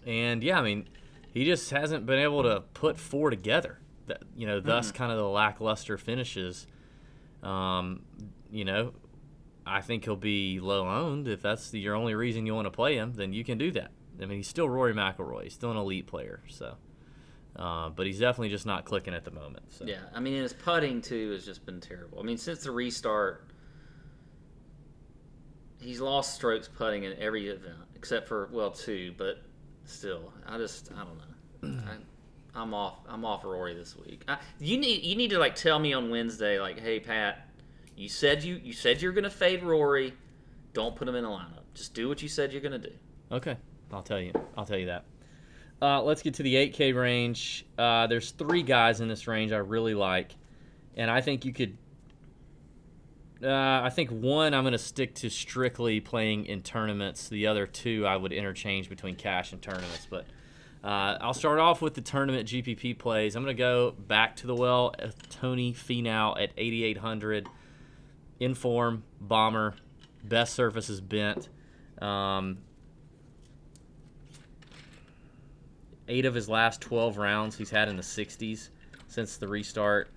Speaker 1: And yeah, I mean, he just hasn't been able to put four together. That you know, thus kind of the lackluster finishes. Um, you know, I think he'll be low owned if that's the, your only reason you want to play him. Then you can do that. I mean, he's still Rory McIlroy. He's still an elite player. So, uh, but he's definitely just not clicking at the moment. So.
Speaker 3: Yeah, I mean, his putting too has just been terrible. I mean, since the restart, he's lost strokes putting in every event except for well two, but still, I just I don't know. I, I'm off. I'm off Rory this week. I, you need you need to like tell me on Wednesday, like, hey Pat, you said you you said you're gonna fade Rory. Don't put him in a lineup. Just do what you said you're gonna do.
Speaker 1: Okay, I'll tell you. I'll tell you that. Uh, let's get to the 8K range. Uh, there's three guys in this range I really like, and I think you could. Uh, I think one I'm going to stick to strictly playing in tournaments. The other two I would interchange between cash and tournaments. But uh, I'll start off with the tournament GPP plays. I'm going to go back to the well. uh, Tony Finau at 8,800. In form, bomber. Best surface is bent. Um, eight of his last 12 rounds he's had in the 60s since the restart.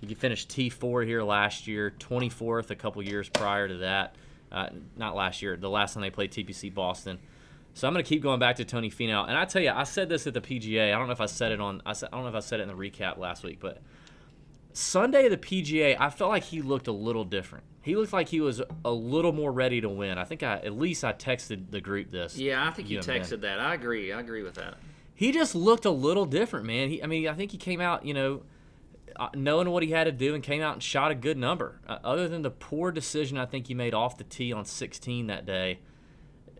Speaker 1: He finished T4 here last year, 24th a couple years prior to that. Uh, not last year, the last time they played TPC Boston. So I'm going to keep going back to Tony Finau. And I tell you, I said this at the PGA. I don't know if I said it on. I, said, I don't know if I said it in the recap last week, but Sunday of the PGA, I felt like he looked a little different. He looked like he was a little more ready to win. I think I at least I texted the group this.
Speaker 3: Yeah, I think you
Speaker 1: Ben.
Speaker 3: texted that. I agree. I agree with that.
Speaker 1: He just looked a little different, man. He, I mean, I think he came out, you know, uh, knowing what he had to do and came out and shot a good number. Uh, other than the poor decision I think he made off the tee on 16 that day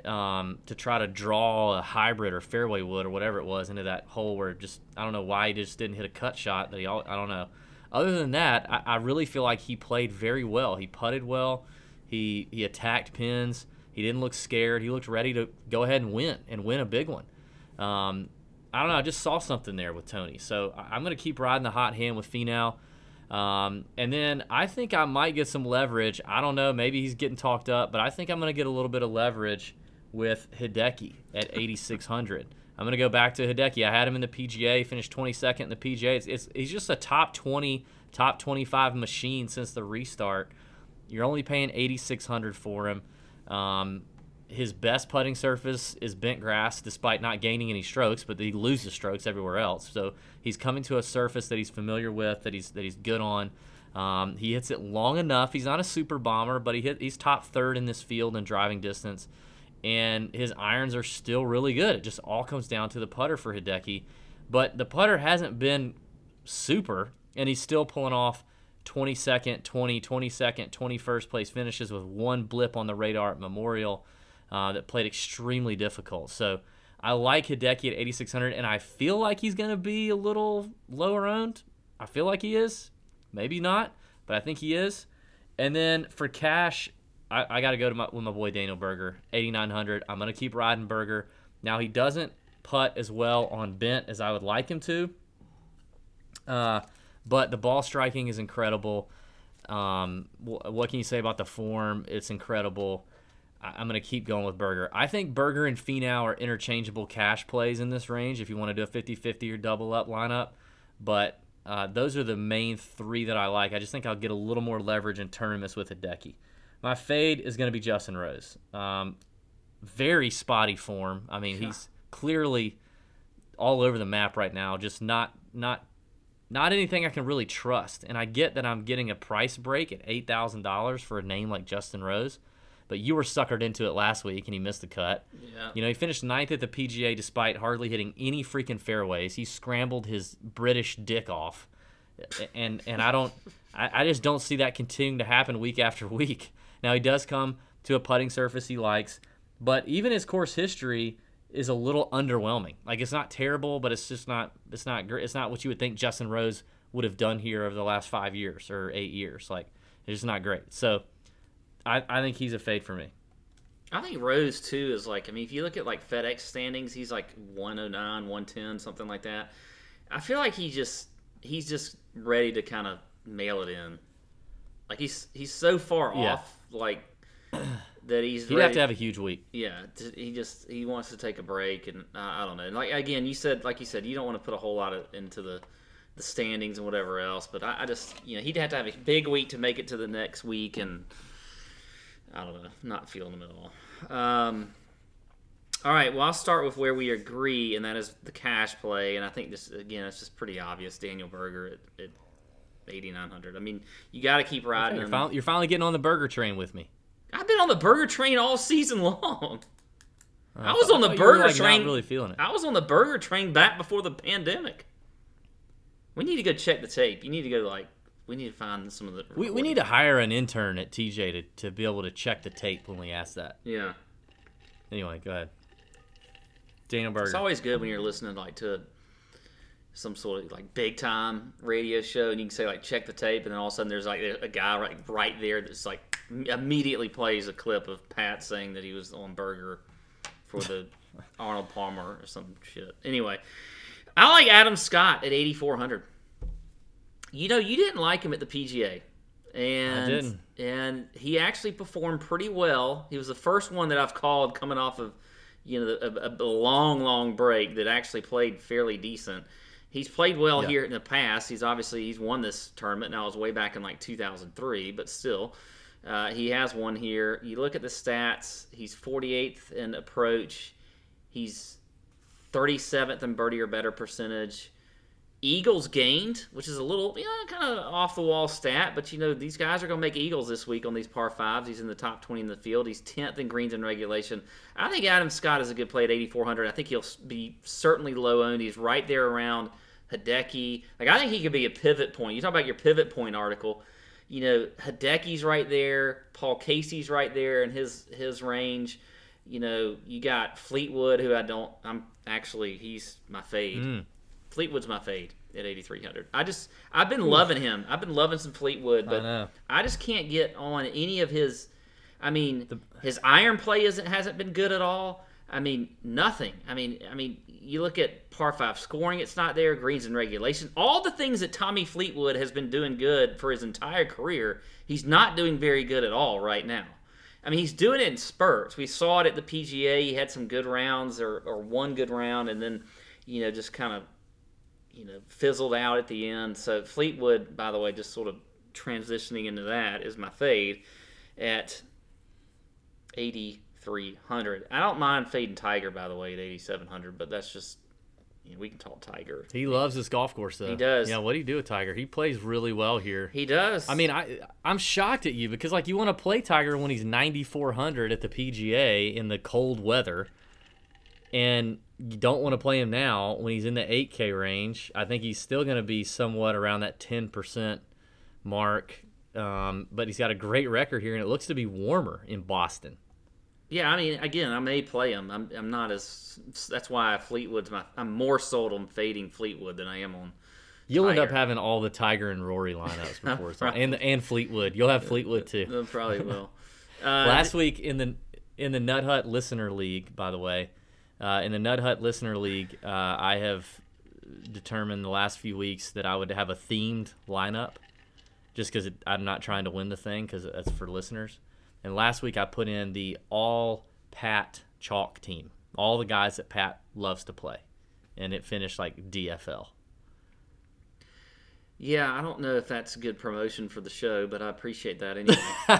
Speaker 1: um, to try to draw a hybrid or fairway wood or whatever it was into that hole where just I don't know why he just didn't hit a cut shot that he all, I don't know. Other than that, I, I really feel like he played very well. He putted well. He he attacked pins. He didn't look scared. He looked ready to go ahead and win and win a big one. Um, I don't know. I just saw something there with Tony. So I'm going to keep riding the hot hand with Finau. Um, and then I think I might get some leverage. I don't know. Maybe he's getting talked up, but I think I'm going to get a little bit of leverage with Hideki at 8,600. I'm going to go back to Hideki. I had him in the PGA, finished 22nd in the PGA. It's, it's, he's just a top 20, top 25 machine since the restart. You're only paying 8,600 for him. Um, his best putting surface is bent grass, despite not gaining any strokes, but he loses strokes everywhere else. So he's coming to a surface that he's familiar with, that he's that he's good on. Um, he hits it long enough. He's not a super bomber, but he hit he's top third in this field in driving distance, and his irons are still really good. It just all comes down to the putter for Hideki, but the putter hasn't been super, and he's still pulling off 22nd, 20, 22nd, 21st place finishes with one blip on the radar at Memorial uh, that played extremely difficult. So I like Hideki at 8,600, and I feel like he's going to be a little lower owned. I feel like he is. Maybe not, but I think he is. And then for cash, I, I got to go to my, with my boy Daniel Berger, 8,900. I'm going to keep riding Berger. Now, he doesn't putt as well on bent as I would like him to, uh, but the ball striking is incredible. Um, wh- what can you say about the form? It's incredible. I- I'm going to keep going with Berger. I think Berger and Finau are interchangeable cash plays in this range if you want to do a 50 50 or double up lineup. But uh, those are the main three that I like. I just think I'll get a little more leverage in tournaments with Hideki. My fade is going to be Justin Rose. Um, very spotty form. I mean, he's clearly all over the map right now. Just not not not anything I can really trust. And I get that I'm getting a price break at eight thousand dollars for a name like Justin Rose, but you were suckered into it last week and he missed the cut.
Speaker 3: Yeah.
Speaker 1: You know, he finished ninth at the PGA despite hardly hitting any freaking fairways. He scrambled his British dick off, and and I don't, *laughs* I, I just don't see that continuing to happen week after *laughs* week. Now he does come to a putting surface he likes, but even his course history is a little underwhelming. Like it's not terrible, but it's just not, it's not great. It's not what you would think Justin Rose would have done here over the last five years or eight years. Like it's just not great. So I, I think he's a fade for me.
Speaker 3: I think Rose too is like I mean if you look at like FedEx standings he's like 109 110 something like that I feel like he just he's just ready to kind of mail it in like he's he's so far
Speaker 1: Yeah.
Speaker 3: off like *clears throat* that he's
Speaker 1: He'd
Speaker 3: ready,
Speaker 1: have to have a huge week.
Speaker 3: yeah he just he wants to take a break and uh, I don't know like again you said like you said you don't want to put a whole lot of, into the the standings and whatever else but I, I just you know he'd have to have a big week to make it to the next week and I don't know, not feeling them at all. Um, all right, well, I'll start with where we agree, and that is the cash play. And I think this again, it's just pretty obvious. Daniel Berger at, at eighty nine hundred. I mean, you got to keep riding.
Speaker 1: You're finally, you're finally getting on the Berger train with me.
Speaker 3: I've been on the Berger train all season long. I was on the
Speaker 1: thought you were,
Speaker 3: Berger
Speaker 1: like, not
Speaker 3: train.
Speaker 1: really feeling it.
Speaker 3: I was on the Berger train back before the pandemic. We need to go check the tape. You need to go like. We need to find some of the.
Speaker 1: We, we need to hire an intern at TJ to, to be able to check the tape when we ask that.
Speaker 3: Yeah.
Speaker 1: Anyway, go ahead. Daniel Berger.
Speaker 3: It's always good when you're listening like to some sort of like big time radio show, and you can say like check the tape, and then all of a sudden there's like a guy right right there that's like immediately plays a clip of Pat saying that he was on Berger for the *laughs* Arnold Palmer or some shit. Anyway, I like Adam Scott at 8400. You know, you didn't like him at the PGA. And
Speaker 1: didn't.
Speaker 3: and he actually performed pretty well. He was the first one that I've called coming off of you know a, a, a long, long break that actually played fairly decent. He's played well
Speaker 1: Yeah.
Speaker 3: here in the past. He's obviously he's won this tournament. Now it was way back in like 2003, but still, uh, he has one here. You look at the stats. He's 48th in approach. He's 37th in birdie or better percentage. Eagles gained, which is a little, you know, kind of off the wall stat, but you know, these guys are going to make Eagles this week on these par fives. He's in the top 20 in the field. He's 10th in greens in regulation. I think Adam Scott is a good play at 8,400. I think he'll be certainly low owned. He's right there around Hideki. Like, I think he could be a pivot point. You talk about your pivot point article. You know, Hideki's right there. Paul Casey's right there in his his range. You know, you got Fleetwood, who I don't. I'm actually he's my fade. Hmm. Fleetwood's my fade at 8300. I just I've been loving him. I've been loving some Fleetwood, but
Speaker 1: know.
Speaker 3: I, just can't get on any of his. I mean, his iron play isn't hasn't been good at all. I mean, nothing. I mean, I mean, you look at par five scoring; it's not there. Greens and regulation, all the things that Tommy Fleetwood has been doing good for his entire career, he's not doing very good at all right now. I mean, he's doing it in spurts. We saw it at the PGA. He had some good rounds or, or one good round, and then, you know, just kind of, you know, fizzled out at the end. So Fleetwood, by the way, just sort of transitioning into that is my fade at 8,300. I don't mind fading Tiger, by the way, at 8,700, but that's just, you know, we can talk Tiger.
Speaker 1: He loves this golf course, though.
Speaker 3: He does.
Speaker 1: Yeah, what do you do with Tiger? He plays really well here.
Speaker 3: He does.
Speaker 1: I mean, I I'm shocked at you because like you want to play Tiger when he's 9400 at the PGA in the cold weather, and you don't want to play him now when he's in the 8K range. I think he's still going to be somewhat around that 10% mark. Um, but he's got a great record here, and it looks to be warmer in Boston.
Speaker 3: Yeah, I mean, again, I may play him. I'm, I'm not as. That's why Fleetwood's my. I'm more sold on fading Fleetwood than I am on
Speaker 1: You'll end up having all the Tiger and Rory lineups *laughs* before it's on, and and Fleetwood. You'll have Fleetwood too.
Speaker 3: Probably will. *laughs* Uh,
Speaker 1: Last week in the in the Nut Hut Listener League, by the way, uh, in the Nut Hut Listener League, uh, I have determined the last few weeks that I would have a themed lineup, just because I'm not trying to win the thing, because that's for listeners. And last week I put in the all Pat chalk team, all the guys that Pat loves to play, and it finished like DFL.
Speaker 3: yeah, I don't know if that's a good promotion for the show, but I appreciate that anyway. *laughs*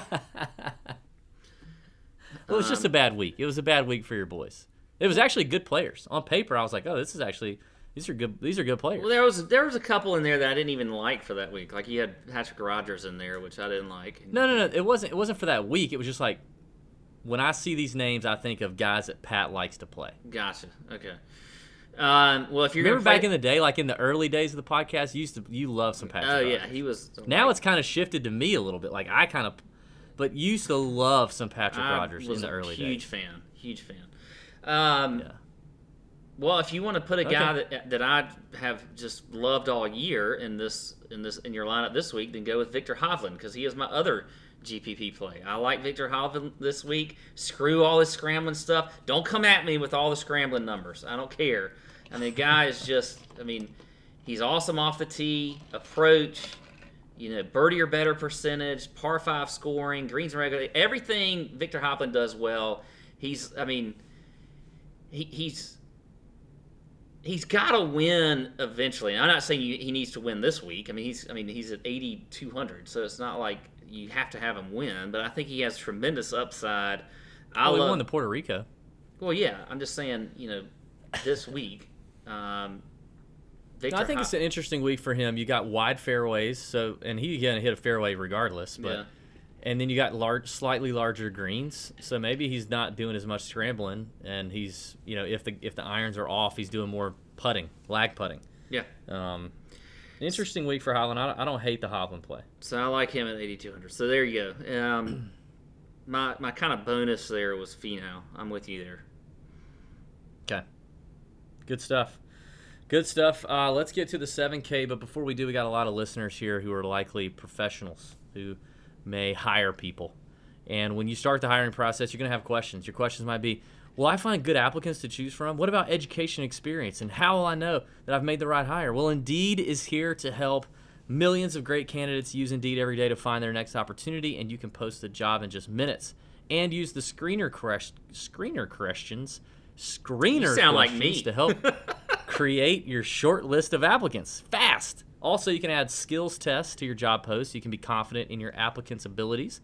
Speaker 1: Well, it was just a bad week. It was a bad week for your boys. It was actually good players on paper. I was like, oh, this is actually these are good. These are good players.
Speaker 3: well, there was there was a couple in there that I didn't even like for that week. Like you had Patrick Rodgers in there, which I didn't like.
Speaker 1: No, no, no. It wasn't. It wasn't for that week. It was just like when I see these names, I think of guys that Pat likes to play.
Speaker 3: Gotcha. Okay. Um, well, if you're
Speaker 1: Remember
Speaker 3: gonna
Speaker 1: back in the day, like in the early days of the podcast, you used to you love some Patrick.
Speaker 3: oh yeah,
Speaker 1: Rodgers.
Speaker 3: he was.
Speaker 1: Now it's kind of shifted to me a little bit. Like I kind of, but you used to love some Patrick
Speaker 3: I
Speaker 1: Rodgers in the early
Speaker 3: huge
Speaker 1: days.
Speaker 3: Huge fan. Huge fan. Um,
Speaker 1: Yeah.
Speaker 3: Well, if you want to put a guy
Speaker 1: Okay.
Speaker 3: that that I have just loved all year in this in this in your lineup this week, then go with Viktor Hovland because he is my other GPP play. I like Viktor Hovland this week. Screw all this scrambling stuff. Don't come at me with all the scrambling numbers. I don't care. I mean, the guy is just. I mean, he's awesome off the tee, approach. You know, birdie or better percentage, par five scoring, greens and regular, everything Viktor Hovland does well. He's, I mean, he, he's he's got to win eventually. And I'm not saying you, he needs to win this week. I mean, he's I mean he's at 8200, so it's not like you have to have him win. But I think he has tremendous upside. I
Speaker 1: he
Speaker 3: love.
Speaker 1: won the Puerto Rico.
Speaker 3: well, yeah, I'm just saying, you know, this week. Um, Viktor
Speaker 1: No, I think it's an interesting week for him. You got wide fairways, so and he gonna hit a fairway regardless. But
Speaker 3: Yeah.
Speaker 1: And then you got large, slightly larger greens, so maybe he's not doing as much scrambling, and he's you know if the if the irons are off, he's doing more putting, lag putting.
Speaker 3: yeah.
Speaker 1: Um, interesting week for Hovland. I don't, I don't hate the Hovland play.
Speaker 3: So I like him at 8200. So there you go. Um, *clears throat* my my kind of bonus there was Finau. I'm with you there.
Speaker 1: Okay. Good stuff. Good stuff. Uh, let's get to the 7K, but before we do, we got a lot of listeners here who are likely professionals who may hire people. And when you start the hiring process, you're going to have questions. Your questions might be, Will I find good applicants to choose from? What about education experience? And how will I know that I've made the right hire? Well, Indeed is here to help millions of great candidates use Indeed every day to find their next opportunity, and you can post a job in just minutes. And use the screener quest- screener questions, screener
Speaker 3: You sound like
Speaker 1: questions
Speaker 3: me.
Speaker 1: to help *laughs* create your short list of applicants fast. Also, you can add skills tests to your job post. so You can be confident in your applicant's abilities.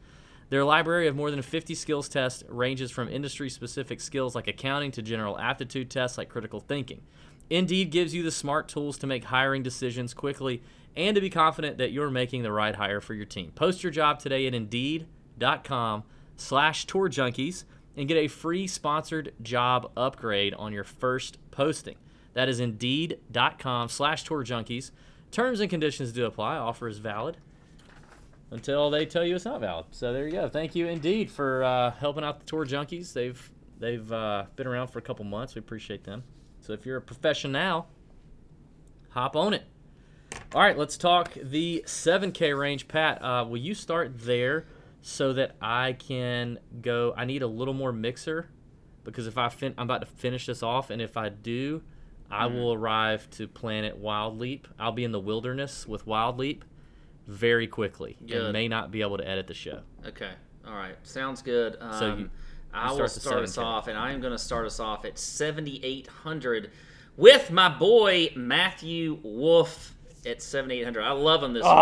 Speaker 1: Their library of more than 50 skills tests ranges from industry specific skills like accounting to general aptitude tests like critical thinking. Indeed gives you the smart tools to make hiring decisions quickly and to be confident that you're making the right hire for your team. Post your job today at indeed.com slash tour junkies and get a free sponsored job upgrade on your first posting. That is indeed.com slash tour junkies. Terms and conditions do apply. Offer is valid until they tell you it's not valid. So there you go. Thank you indeed for uh, helping out the tour junkies. They've they've uh, been around for a couple months. We appreciate them. So if you're a professional, hop on it. All right, let's talk the 7K range. Pat, uh, will you start there so that I can go? I need a little more mixer because if I fin- I'm about to finish this off, and if I do, I
Speaker 3: Mm-hmm.
Speaker 1: will arrive to Planet Wild Leap. I'll be in the wilderness with Wild Leap very quickly
Speaker 3: Good.
Speaker 1: and may not be able to edit the show.
Speaker 3: Okay. All right. Sounds good. Um,
Speaker 1: So you-
Speaker 3: I will
Speaker 1: start
Speaker 3: start us
Speaker 1: 7K.
Speaker 3: off, and I am going to start us off at 7,800 with my boy Matthew Wolff at 7,800. I love him this week.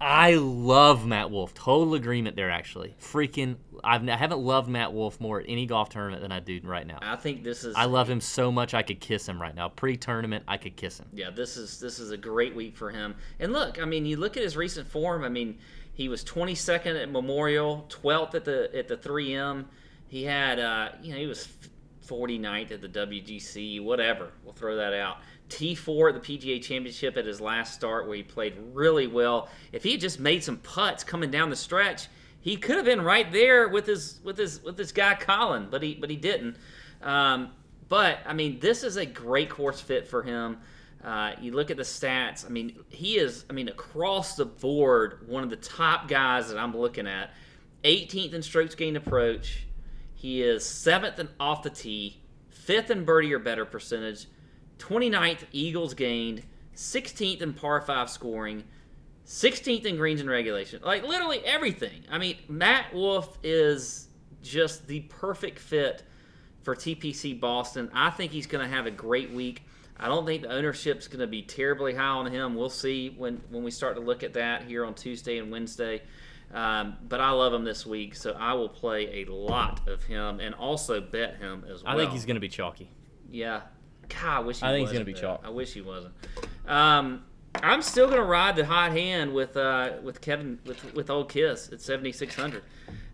Speaker 1: I love Matt Wolff. Total agreement there, actually. Freaking, I've, I haven't loved Matt Wolff more at any golf tournament than I do right now.
Speaker 3: I think this is.
Speaker 1: I love him so much I could kiss him right now. Pre-tournament, I could kiss him.
Speaker 3: Yeah, this is this is a great week for him. And look, I mean, you look at his recent form. I mean, he was 22nd at Memorial, 12th at the at the 3M. He had, uh, you know, he was 49th at the WGC. Whatever, we'll throw that out. T4 at the PGA Championship at his last start, where he played really well. If he had just made some putts coming down the stretch, he could have been right there with his with his with this guy Collin, but he but he didn't. Um, but I mean, this is a great course fit for him. Uh, you look at the stats. I mean, he is. I mean, across the board, one of the top guys that I'm looking at. 18th in strokes gained approach. He is seventh and off the tee, fifth in birdie or better percentage, 29th eagles gained, 16th in par five scoring, 16th in greens and regulation. Like literally everything. I mean, Matt Wolff is just the perfect fit for TPC Boston. I think he's going to have a great week. I don't think the ownership's going to be terribly high on him. We'll see when when we start to look at that here on Tuesday and Wednesday. Um, but I love him this week, so I will play a lot of him and also bet him as well.
Speaker 1: I think he's going to be chalky.
Speaker 3: Yeah. God, I wish he
Speaker 1: I think he's gonna be chalk.
Speaker 3: I wish he wasn't. Um, I'm still gonna ride the hot hand with uh, with Kevin with with old Kiz at 7600.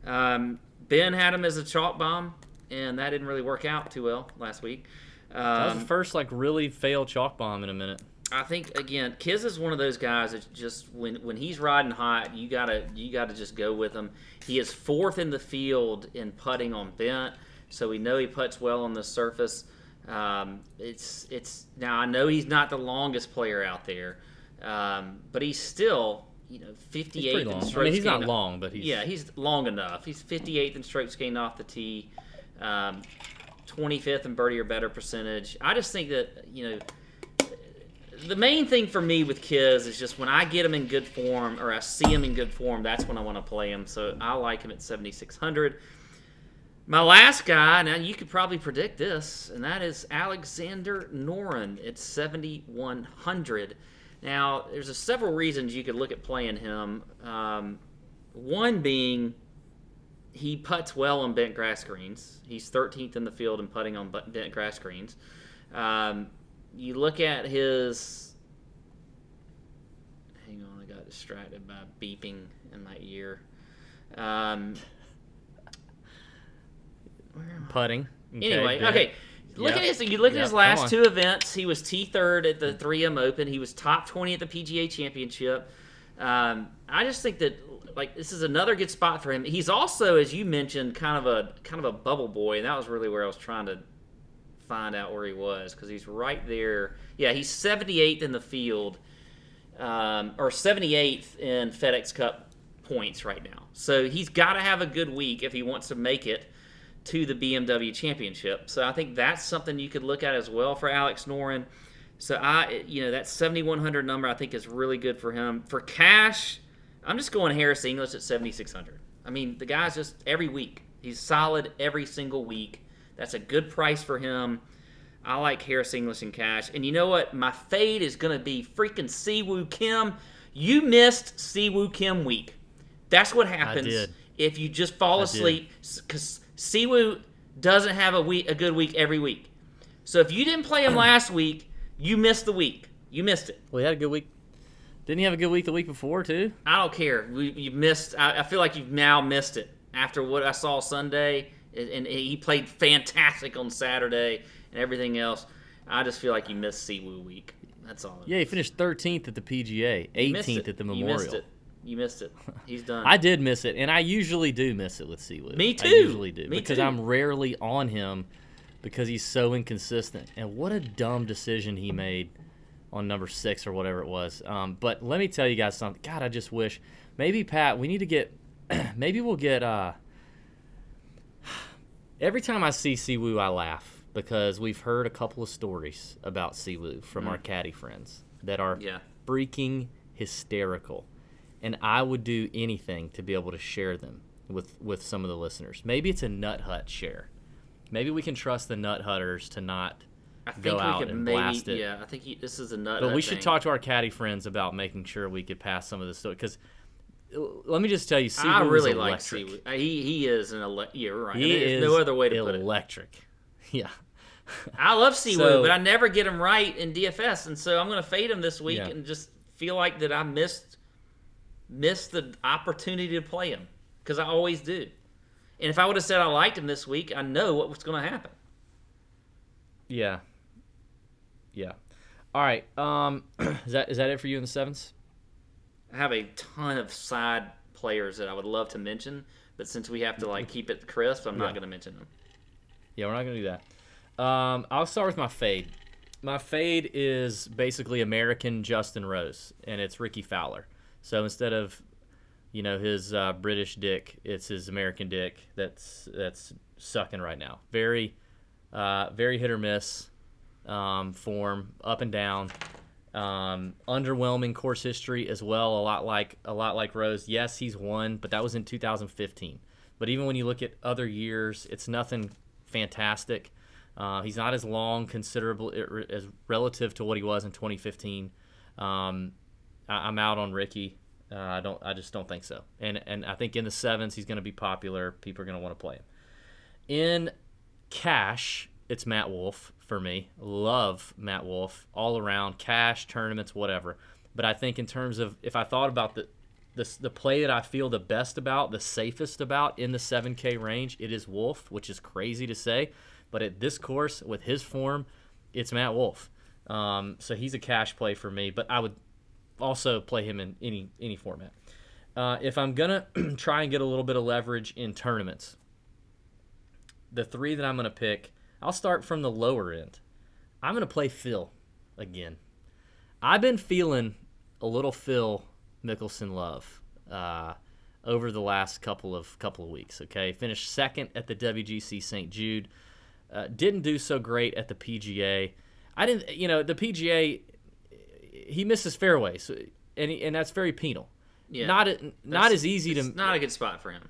Speaker 3: Um, ben had him as a chalk bomb, and that didn't really work out too well last week.
Speaker 1: That was
Speaker 3: Um,
Speaker 1: the first like really failed chalk bomb in a minute.
Speaker 3: I think again, Kiz is one of those guys that just when when he's riding hot, you gotta you gotta just go with him. He is fourth in the field in putting on bent, so we know he puts well on the surface. Um, it's it's now I know he's not the longest player out there, um, but he's still you know 58th
Speaker 1: He's pretty
Speaker 3: in
Speaker 1: long. I
Speaker 3: strokes
Speaker 1: mean, he's not long, but he's
Speaker 3: yeah, he's long enough. He's 58th in strokes gained off the tee, um, 25th in birdie or better percentage. I just think that you know the main thing for me with Kiz is just when I get him in good form or I see him in good form, that's when I want to play him. So I like him at 7,600. My last guy, now you could probably predict this, and that is Alexander Noren at 7,100. Now, there's several reasons you could look at playing him. Um, one being he puts well on bent grass greens. He's 13th in the field in putting on bent grass greens. Um, you look at his. Hang on, I got distracted by beeping in my ear. Um, where am I?
Speaker 1: putting.
Speaker 3: Anyway,
Speaker 1: good.
Speaker 3: okay. Look
Speaker 1: Yep.
Speaker 3: at his. You look at his last two events. He was T third at the 3M Open. He was top 20 at the PGA Championship. Um, I just think that like this is another good spot for him. He's also, as you mentioned, kind of a kind of a bubble boy, and that was really where I was trying to find out where he was because he's right there. Yeah, he's 78th in the field, um, or 78th in FedEx Cup points right now. So he's got to have a good week if he wants to make it to the BMW Championship. So I think that's something you could look at as well for Alex Noren. So I, you know, that 7100 number I think is really good for him. For cash, I'm just going Harris English at 7600. I mean, the guy's just every week. He's solid every single week. That's a good price for him. I like Harris English in cash. And you know what? My fade is going to be freaking Siwoo Kim. You missed Siwoo Kim week. That's what happens if you just fall
Speaker 1: did.
Speaker 3: asleep because Siwoo doesn't have a week, a good week every week. So if you didn't play him *clears throat* last week, you missed the week. You missed it.
Speaker 1: Well, he had a good week. Didn't he have a good week the week before too?
Speaker 3: I don't care. We, you missed. I, I feel like you've now missed it after what I saw Sunday, and, and he played fantastic on Saturday and everything else. I just feel like you missed Siwoo week. That's all.
Speaker 1: Yeah, he finished 13th at the PGA, 18th at the
Speaker 3: You
Speaker 1: Memorial.
Speaker 3: You missed it. He's done.
Speaker 1: I did miss it, and I usually do miss it with Siwoo.
Speaker 3: Me too.
Speaker 1: I usually do
Speaker 3: Me
Speaker 1: because
Speaker 3: too.
Speaker 1: I'm rarely on him because he's so inconsistent. And what a dumb decision he made on number six or whatever it was. Um, but let me tell you guys something. God, I just wish maybe Pat. We need to get. *clears throat* maybe we'll get. Uh, *sighs* every time I see Siwoo, I laugh because we've heard a couple of stories about Siwoo from our caddy friends that are
Speaker 3: Mm. Yeah.
Speaker 1: freaking hysterical. And I would do anything to be able to share them with, with some of the listeners. Maybe it's a Nut Hut share. Maybe we can trust the Nut Hutters to not
Speaker 3: I think
Speaker 1: go
Speaker 3: we
Speaker 1: out
Speaker 3: could
Speaker 1: and
Speaker 3: maybe.
Speaker 1: blast it.
Speaker 3: Yeah, I think he, this is a nut.
Speaker 1: But we should
Speaker 3: thing.
Speaker 1: talk to our caddy friends about making sure we could pass some of this stuff. Because let me just tell you,
Speaker 3: I
Speaker 1: Siwoo is
Speaker 3: really like
Speaker 1: electric.
Speaker 3: Siwoo. Uh, He he is an ele- yeah, right.
Speaker 1: He
Speaker 3: There's
Speaker 1: is
Speaker 3: no other way to put it.
Speaker 1: electric. *laughs* Yeah.
Speaker 3: I love Siwoo,
Speaker 1: So-
Speaker 3: but I never get him right in DFS, and so I'm going to fade him this week
Speaker 1: Yeah.
Speaker 3: and just feel like that I missed missed the opportunity to play him because I always do. And if I would have said I liked him this week, I know what was going to happen.
Speaker 1: Yeah. Yeah. All right. Um, *clears throat* is that is that it for you in the sevens?
Speaker 3: I have a ton of side players that I would love to mention, but since we have to like keep it crisp, I'm
Speaker 1: Yeah.
Speaker 3: not going to mention them.
Speaker 1: Yeah, we're not gonna do that. Um, I'll start with my fade. my fade is basically American Justin Rose, and it's Rickie Fowler. So instead of, you know, his uh, British dick, it's his American dick that's that's sucking right now. Very, uh, very hit or miss um, form, up and down. Um, underwhelming course history as well. A lot like a lot like Rose. Yes, he's won, but that was in 2015. But even when you look at other years, it's nothing fantastic. Uh, he's not as long, considerable as relative to what he was in 2015. Um, I, am out on Rickie. Uh, I don't. I just don't think so. And and I think in the sevens he's going to be popular. People are going to want to play him. In cash, it's Matt Wolff for me. Love Matt Wolff all around, cash, tournaments, whatever. But I think in terms of if I thought about the the, the play that I feel the best about, the safest about in the 7K range, it is Wolff, which is crazy to say. But at this course, with his form, it's Matt Wolff. Um, so he's a cash play for me. But I would also play him in any any format. Uh, if I'm gonna *clears throat* try and get a little bit of leverage in tournaments, the three that I'm gonna pick, I'll start from the lower end. I'm gonna play Phil again. I've been feeling a little Phil Mickelson love uh, over the last couple of couple of weeks. Okay, finished second at the WGC St. Jude. Uh, didn't do so great at the PGA. I didn't, you know, the PGA. He misses fairways, and he, and that's very penal.
Speaker 3: Yeah,
Speaker 1: not not as easy to.
Speaker 3: Not a good spot for him.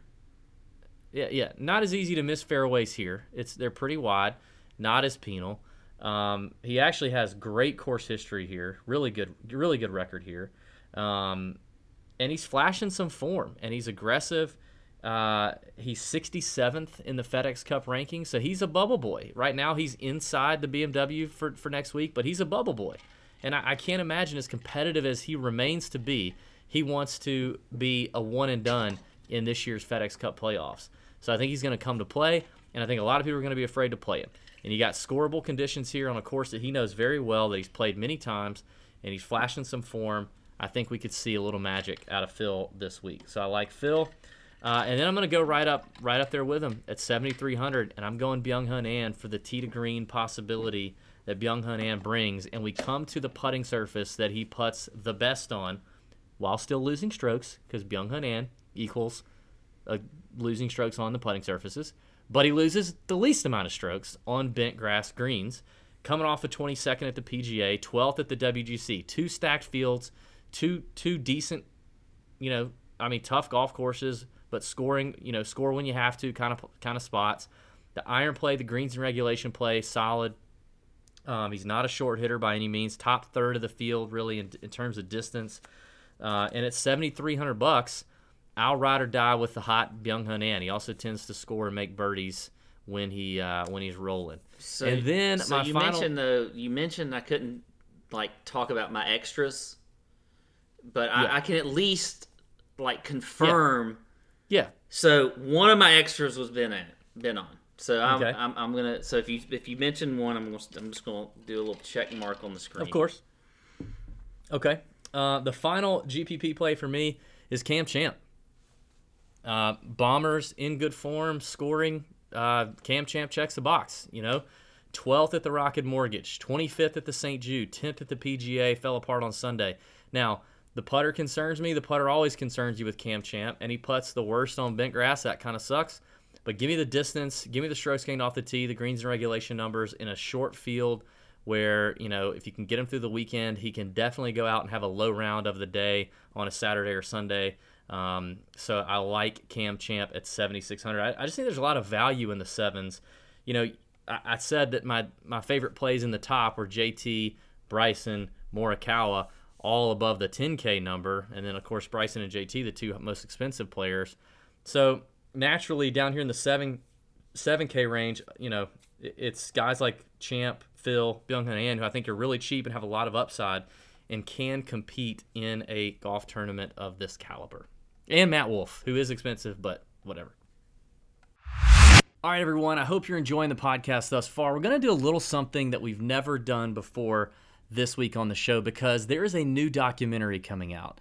Speaker 1: Yeah, yeah, not as easy to miss fairways here. It's they're pretty wide, not as penal. Um, he actually has great course history here. Really good, really good record here. Um, and he's flashing some form, and he's aggressive. Uh, he's 67th in the FedEx Cup ranking, so he's a bubble boy. Right now, he's inside the BMW for, for next week, but he's a bubble boy. And I, I can't imagine, as competitive as he remains to be, he wants to be a one and done in this year's FedEx Cup playoffs. So I think he's going to come to play, and I think a lot of people are going to be afraid to play him. And you got scoreable conditions here on a course that he knows very well, that he's played many times, and he's flashing some form. I think we could see a little magic out of Phil this week. So I like Phil. Uh, and then I'm going to go right up, right up there with him at 7,300, and I'm going Byung Hun An for the tee to green possibility that Byung Hun An brings. And we come to the putting surface that he puts the best on, while still losing strokes, because Byung Hun An equals uh, losing strokes on the putting surfaces, but he loses the least amount of strokes on bent grass greens. Coming off a of 22nd at the PGA, 12th at the WGC, two stacked fields two two decent, you know, I mean tough golf courses, but scoring, you know, score when you have to kind of kind of spots. The iron play, the greens and regulation play, solid. Um, he's not a short hitter by any means. Top third of the field, really, in, in terms of distance. Uh, and at 7,300 bucks, I'll ride or die with the hot Byung Hun An. He also tends to score and make birdies when he uh, when he's rolling.
Speaker 3: So,
Speaker 1: and then
Speaker 3: so
Speaker 1: my
Speaker 3: you
Speaker 1: final,
Speaker 3: mentioned the you mentioned I couldn't like talk about my extras but
Speaker 1: Yeah.
Speaker 3: I, I can at least like confirm.
Speaker 1: yeah,
Speaker 3: So one of my extras was been at been on. So I'm,
Speaker 1: Okay.
Speaker 3: I'm, I'm gonna. So if you if you mention one, I'm gonna, I'm just gonna do a little check mark on the screen.
Speaker 1: Of course. Okay. Uh, the final GPP play for me is Cam Champ. Uh, Bombers in good form, scoring. Uh, Cam Champ checks the box. You know, 12th at the Rocket Mortgage, 25th at the St. Jude, 10th at the PGA. Fell apart on Sunday. Now the putter concerns me. The putter always concerns you with Cam Champ, and he puts the worst on bent grass. That kind of sucks. But give me the distance, give me the strokes gained off the tee, the greens and regulation numbers in a short field where, you know, if you can get him through the weekend, he can definitely go out and have a low round of the day on a Saturday or Sunday. Um, so I like Cam Champ at 7,600. I, I just think there's a lot of value in the sevens. You know, I, I said that my, my favorite plays in the top were JT, Bryson, Morikawa all above the 10K number. And then, of course, Bryson and JT, the two most expensive players. So naturally, down here in the 7, 7K range, you know, it's guys like Champ, Phil, Byung Hun An, who I think are really cheap and have a lot of upside and can compete in a golf tournament of this caliber. And Matt Wolff, who is expensive, but whatever. All right, everyone. I hope you're enjoying the podcast thus far. We're going to do a little something that we've never done before this week on the show because there is a new documentary coming out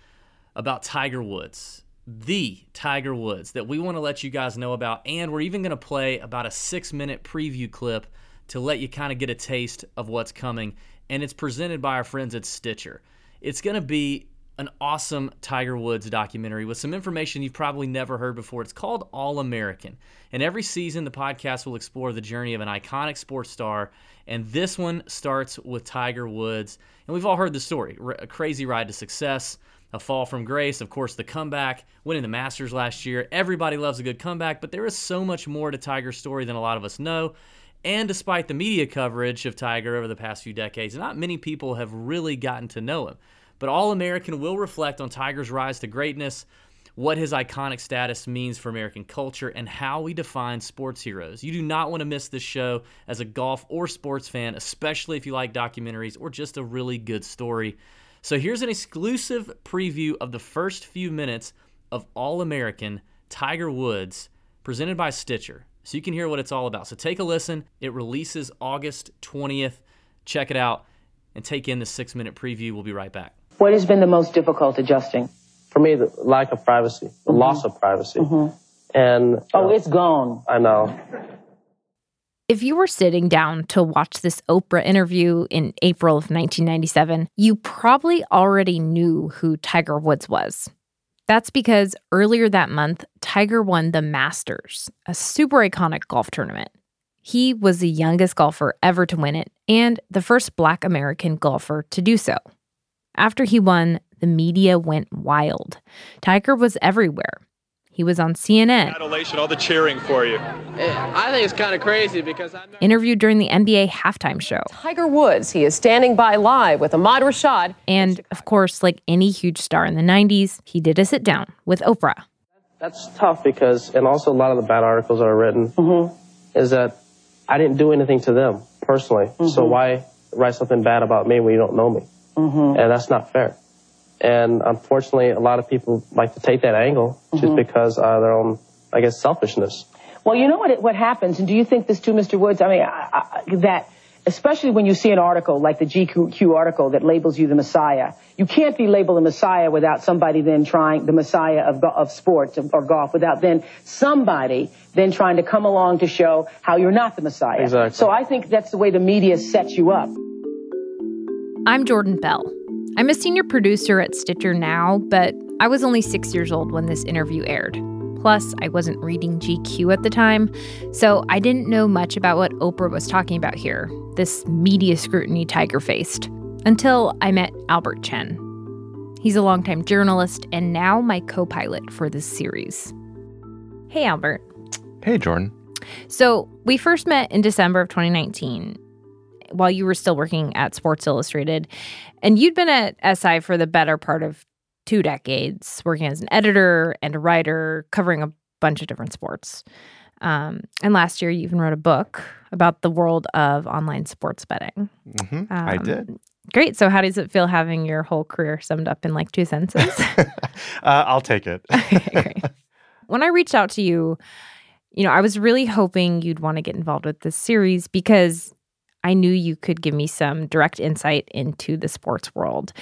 Speaker 1: about Tiger Woods, the Tiger Woods, that we want to let you guys know about. And we're even going to play about a six minute preview clip to let you kind of get a taste of what's coming and it's presented by our friends at Stitcher. It's going to be an awesome Tiger Woods documentary with some information you've probably never heard before. It's called All American. And every season, the podcast will explore the journey of an iconic sports star. And this one starts with Tiger Woods. And we've all heard the story a crazy ride to success, a fall from grace, of course, the comeback, winning the Masters last year. Everybody loves a good comeback, but there is so much more to Tiger's story than a lot of us know. And despite the media coverage of Tiger over the past few decades, not many people have really gotten to know him. But All American will reflect on Tiger's rise to greatness, what his iconic status means for American culture, and how we define sports heroes. You do not want to miss this show as a golf or sports fan, especially if you like documentaries or just a really good story. So here's an exclusive preview of the first few minutes of All American Tiger Woods, presented by Stitcher, so you can hear what it's all about. So take a listen. It releases August 20th. Check it out and take in the six minute preview. We'll be right back.
Speaker 4: What has been the most difficult adjusting?
Speaker 5: For me, the lack of privacy, the mm-hmm. loss of privacy. Mm-hmm. And
Speaker 4: oh, it's gone.
Speaker 5: I know.
Speaker 6: If you were sitting down to watch this Oprah interview in April of 1997, you probably already knew who Tiger Woods was. That's because earlier that month, Tiger won the Masters, a super iconic golf tournament. He was the youngest golfer ever to win it and the first black American golfer to do so. After he won, the media went wild. Tiger was everywhere. He was on CNN.
Speaker 7: Adulation, all the cheering for you.
Speaker 8: I think it's kind of crazy because I'm
Speaker 6: interviewed during the NBA halftime show.
Speaker 9: Tiger Woods, he is standing by live with Ahmad Rashad.
Speaker 6: And of course, like any huge star in the 90s, he did a sit down with Oprah.
Speaker 5: That's tough because, and also a lot of the bad articles that are written, mm-hmm. is that I didn't do anything to them personally. Mm-hmm. So why write something bad about me when you don't know me? Mm-hmm. And that's not fair. And unfortunately, a lot of people like to take that angle just mm-hmm. because of their own, I guess, selfishness.
Speaker 4: Well, you know what what happens, and do you think this too, Mr. Woods? I mean, I, I, that especially when you see an article like the GQ article that labels you the Messiah, you can't be labeled a Messiah without somebody then trying the Messiah of of sports or golf, without then somebody then trying to come along to show how you're not the Messiah.
Speaker 5: Exactly.
Speaker 4: So I think that's the way the media sets you up.
Speaker 6: I'm Jordan Bell. I'm a senior producer at Stitcher now, but I was only six years old when this interview aired. Plus, I wasn't reading GQ at the time, so I didn't know much about what Oprah was talking about here, this media scrutiny Tiger faced, until I met Albert Chen. He's a longtime journalist and now my co pilot for this series. Hey, Albert.
Speaker 10: Hey, Jordan.
Speaker 6: So, we first met in December of 2019 while you were still working at Sports Illustrated. And you'd been at SI for the better part of two decades, working as an editor and a writer, covering a bunch of different sports. Um, and last year, you even wrote a book about the world of online sports betting.
Speaker 10: Mm-hmm, um, I did.
Speaker 6: Great. So, how does it feel having your whole career summed up in like two sentences? *laughs*
Speaker 10: uh, I'll take it. *laughs* okay,
Speaker 6: great. When I reached out to you, you know, I was really hoping you'd want to get involved with this series because I knew you could give me some direct insight into the sports world.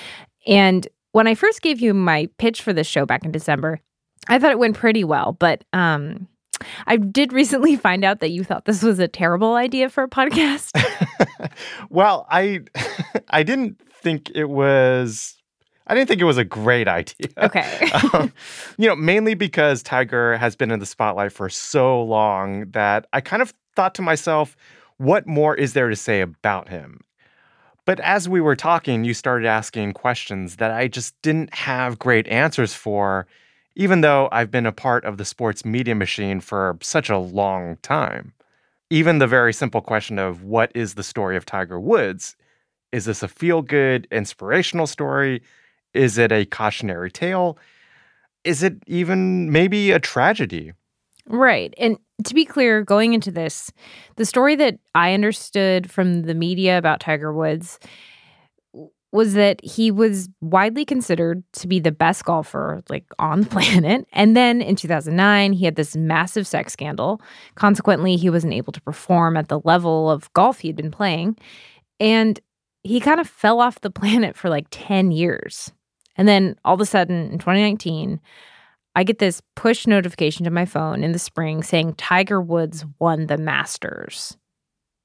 Speaker 6: And when I first gave you my pitch for this show back in December, I thought it went pretty well, but um, I did *laughs* recently find out that you thought this was a terrible idea for a podcast. *laughs* *laughs*
Speaker 10: well, I I didn't think it was I didn't think it was a great idea.
Speaker 6: Okay.
Speaker 10: um, you know, mainly because Tiger has been in the spotlight for so long that I kind of thought to myself, what more is there to say about him? But as we were talking, you started asking questions that I just didn't have great answers for, even though I've been a part of the sports media machine for such a long time. Even the very simple question of what is the story of Tiger Woods? Is this a feel good, inspirational story? Is it a cautionary tale? Is it even maybe a tragedy?
Speaker 6: Right. And to be clear, going into this, the story that I understood from the media about Tiger Woods was that he was widely considered to be the best golfer like on the *laughs* planet. And then in 2009 he had this massive sex scandal. Consequently he wasn't able to perform at the level of golf he had been playing. And he kind of fell off the *laughs* planet for like 10 years. And then all of a sudden in 2019 I get this push notification to my phone in the spring saying Tiger Woods won the Masters.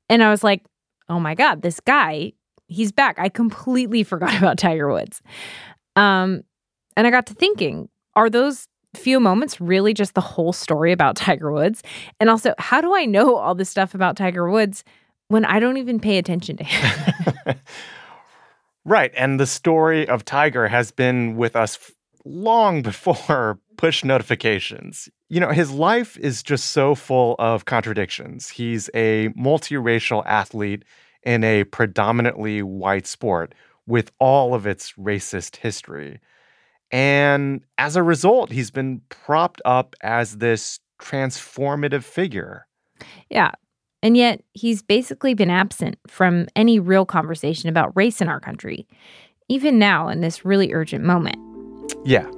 Speaker 6: And I was like, oh my God, this guy, He's back. I completely *laughs* forgot about Tiger Woods. Um, and I got to thinking, are those few moments really just the whole story about Tiger Woods? And also, how do I know all this stuff about Tiger Woods when I don't even pay attention to him? *laughs* *laughs*
Speaker 10: right. And the story of Tiger has been with us f- long before push notifications. You know, his life is just so full of contradictions. He's a multiracial athlete in a predominantly white sport with all of its racist history. And as a result, he's been propped up as this transformative figure.
Speaker 6: Yeah. And yet, he's basically been absent from any real conversation about race in our country, even now in this really urgent moment.
Speaker 10: Yeah.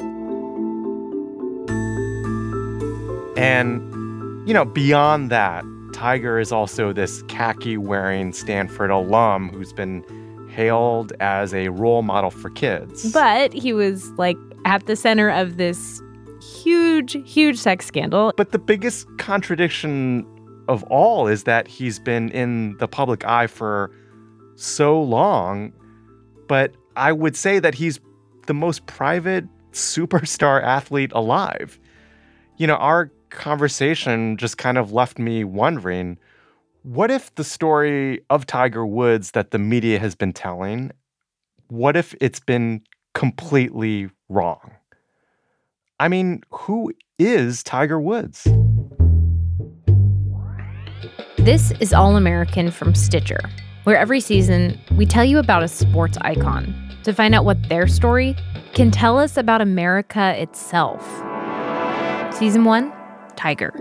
Speaker 10: And, you know, beyond that, Tiger is also this khaki wearing Stanford alum who's been hailed as a role model for kids.
Speaker 6: But he was like at the center of this huge, huge sex scandal.
Speaker 10: But the biggest contradiction of all is that he's been in the public eye for so long. But I would say that he's the most private superstar athlete alive. You know, our conversation just kind of left me wondering what if the story of Tiger Woods that the media has been telling, what if it's been completely wrong? I mean, who is Tiger Woods?
Speaker 6: This is All American from Stitcher, where every season we tell you about a sports icon to find out what their story can tell us about America itself. Season 1 Tiger.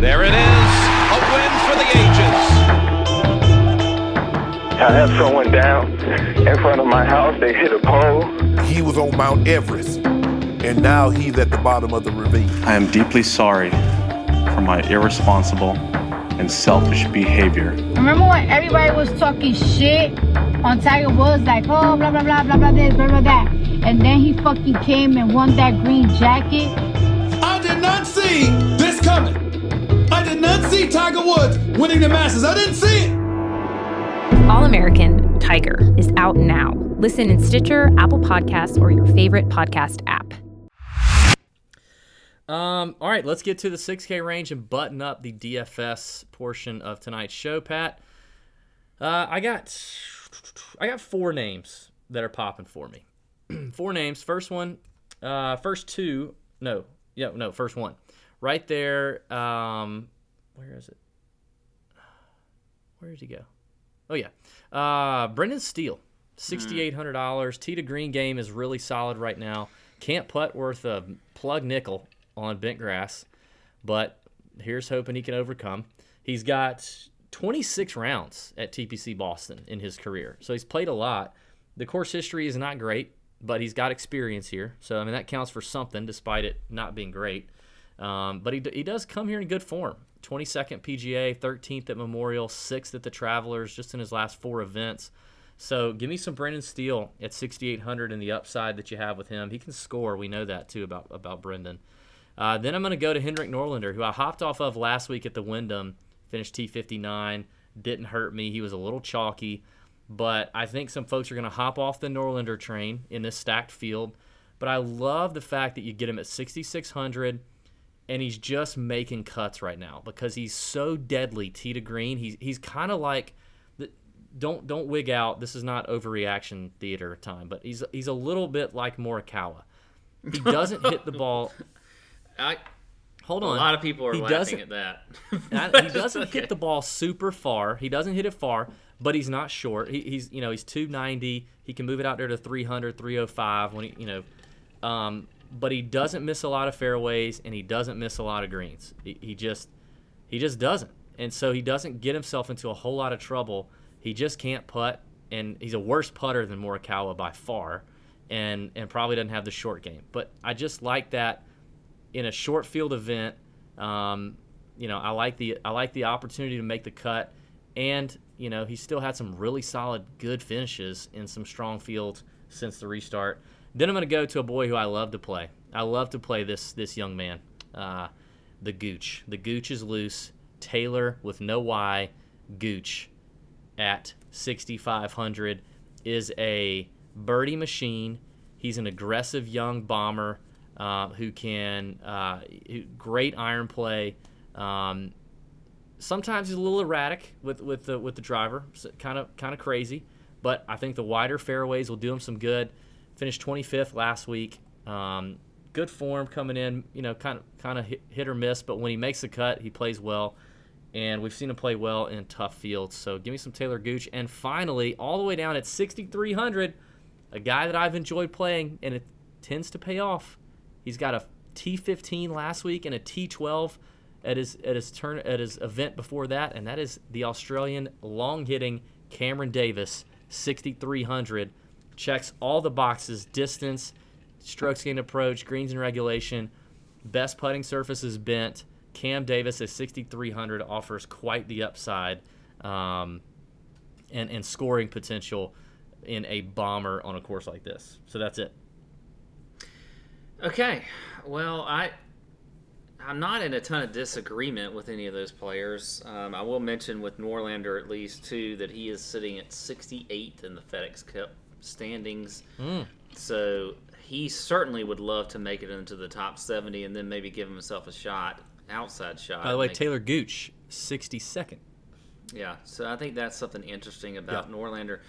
Speaker 11: There it is, a win for the ages.
Speaker 12: I had someone down in front of my house. They hit a pole.
Speaker 13: He was on Mount Everest, and now he's at the bottom of the ravine.
Speaker 14: I am deeply sorry for my irresponsible and selfish behavior.
Speaker 15: Remember when everybody was talking shit on Tiger Woods, like, oh, blah, blah, blah, blah, blah, this, blah, blah, that. And then he fucking came and won that green jacket.
Speaker 16: I did not see this coming. I did not see Tiger Woods winning the Masters. I didn't see it.
Speaker 6: All American Tiger is out now. Listen in Stitcher, Apple Podcasts, or your favorite podcast app.
Speaker 1: Um, all right, let's get to the 6K range and button up the DFS portion of tonight's show, Pat. Uh, I got I got four names that are popping for me. *clears throat* four names. First one, uh, first two, no, yeah, no, first one, right there. Um, where is it? Where did he go? Oh yeah, uh, Brendan Steele, sixty eight hundred dollars. Tee to green game is really solid right now. Can't putt worth a plug nickel on bent grass, but here's hoping he can overcome. He's got 26 rounds at TPC Boston in his career, so he's played a lot. The course history is not great, but he's got experience here, so I mean that counts for something, despite it not being great. Um, but he, he does come here in good form. 22nd PGA, 13th at Memorial, 6th at the Travelers, just in his last four events. So give me some Brendan Steele at 6,800 and the upside that you have with him. He can score. We know that too about about Brendan. Uh, then I'm going to go to Henrik Norlander, who I hopped off of last week at the Wyndham, finished T59, didn't hurt me. He was a little chalky, but I think some folks are going to hop off the Norlander train in this stacked field. But I love the fact that you get him at 6,600 and he's just making cuts right now because he's so deadly tee to green. He's he's kind of like don't don't wig out. This is not overreaction theater time, but he's he's a little bit like Morikawa. He doesn't hit the ball. *laughs*
Speaker 3: I
Speaker 1: hold on.
Speaker 3: A lot of people are
Speaker 1: he
Speaker 3: laughing at that. *laughs*
Speaker 1: he doesn't okay. hit the ball super far. He doesn't hit it far, but he's not short. He, he's you know he's 290. He can move it out there to 300, 305 when he you know. Um, but he doesn't miss a lot of fairways and he doesn't miss a lot of greens. He, he just he just doesn't, and so he doesn't get himself into a whole lot of trouble. He just can't putt, and he's a worse putter than Morikawa by far, and and probably doesn't have the short game. But I just like that in a short field event. Um, you know, I like the I like the opportunity to make the cut, and you know he still had some really solid, good finishes in some strong fields since the restart. Then I'm going to go to a boy who I love to play. I love to play this this young man, uh, the Gooch. The Gooch is loose. Taylor with no Y, Gooch at 6,500 is a birdie machine. He's an aggressive young bomber uh, who can uh, great iron play. Um, sometimes he's a little erratic with with the with the driver, kind of kind of crazy. But I think the wider fairways will do him some good. Finished 25th last week. Um, good form coming in. You know, kind of kind of hit, hit or miss, but when he makes the cut, he plays well. And we've seen him play well in tough fields. So give me some Taylor Gooch. And finally, all the way down at 6,300, a guy that I've enjoyed playing, and it tends to pay off. He's got a T15 last week and a T12 at his at his turn at his event before that, and that is the Australian long hitting Cameron Davis, 6,300. Checks all the boxes: distance, strokes gained approach, greens and regulation. Best putting surface is bent. Cam Davis at 6,300 offers quite the upside um, and, and scoring potential in a bomber on a course like this. So that's it.
Speaker 3: Okay. Well, I I'm not in a ton of disagreement with any of those players. Um, I will mention with Norlander at least too that he is sitting at 68th in the FedEx Cup standings.
Speaker 1: Mm.
Speaker 3: So he certainly would love to make it into the top 70 and then maybe give himself a shot, outside shot.
Speaker 1: By the way, Taylor Gooch, 62nd.
Speaker 3: yeah, so I think that's something interesting about Norlander.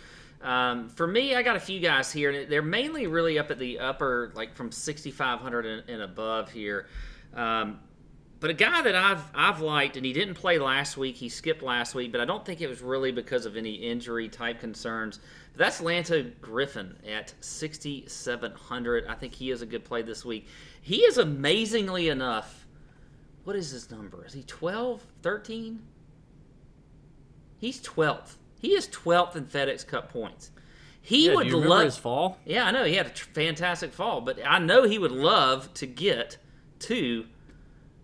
Speaker 3: Um, for me, I got a few guys here, and they're mainly really up at the upper, like from 6,500 and, and above here. Um, but a guy that I've I've liked, and he didn't play last week. He skipped last week, but I don't think it was really because of any injury type concerns. That's Lanto Griffin at 6,700. I think he is a good play this week. He is amazingly enough. What is his number? Is he 12, 13? He's 12th. He is 12th in FedEx Cup points. He
Speaker 1: Yeah,
Speaker 3: would love
Speaker 1: his fall?
Speaker 3: Yeah, I know he had a tr- fantastic fall, but I know he would love to get to,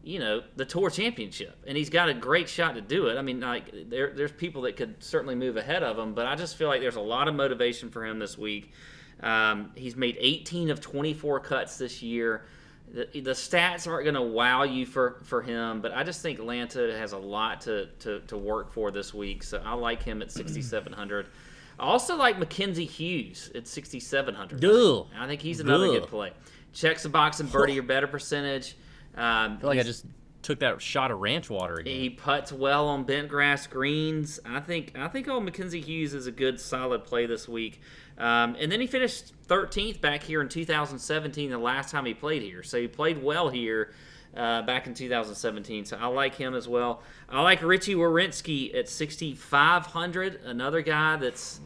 Speaker 3: you know, the tour championship, and he's got a great shot to do it. I mean, like there, there's people that could certainly move ahead of him, but I just feel like there's a lot of motivation for him this week. Um, he's made 18 of 24 cuts this year. The, the stats aren't going to wow you for, for him, but I just think Lanto has a lot to, to, to work for this week. So I like him at 6,700. I also like Mackenzie Hughes at 6,700.
Speaker 1: Ugh.
Speaker 3: I think he's another
Speaker 1: Ugh.
Speaker 3: good play. Checks the box and birdie or better percentage. Um,
Speaker 1: I feel like I just took that shot of ranch water again.
Speaker 3: he puts well on bent grass greens. I think I think old Mackenzie Hughes is a good solid play this week. Um, and then he finished 13th back here in 2017, the last time he played here. So he played well here uh, back in 2017. So I like him as well. I like Richy Werenski at 6,500, another guy that's,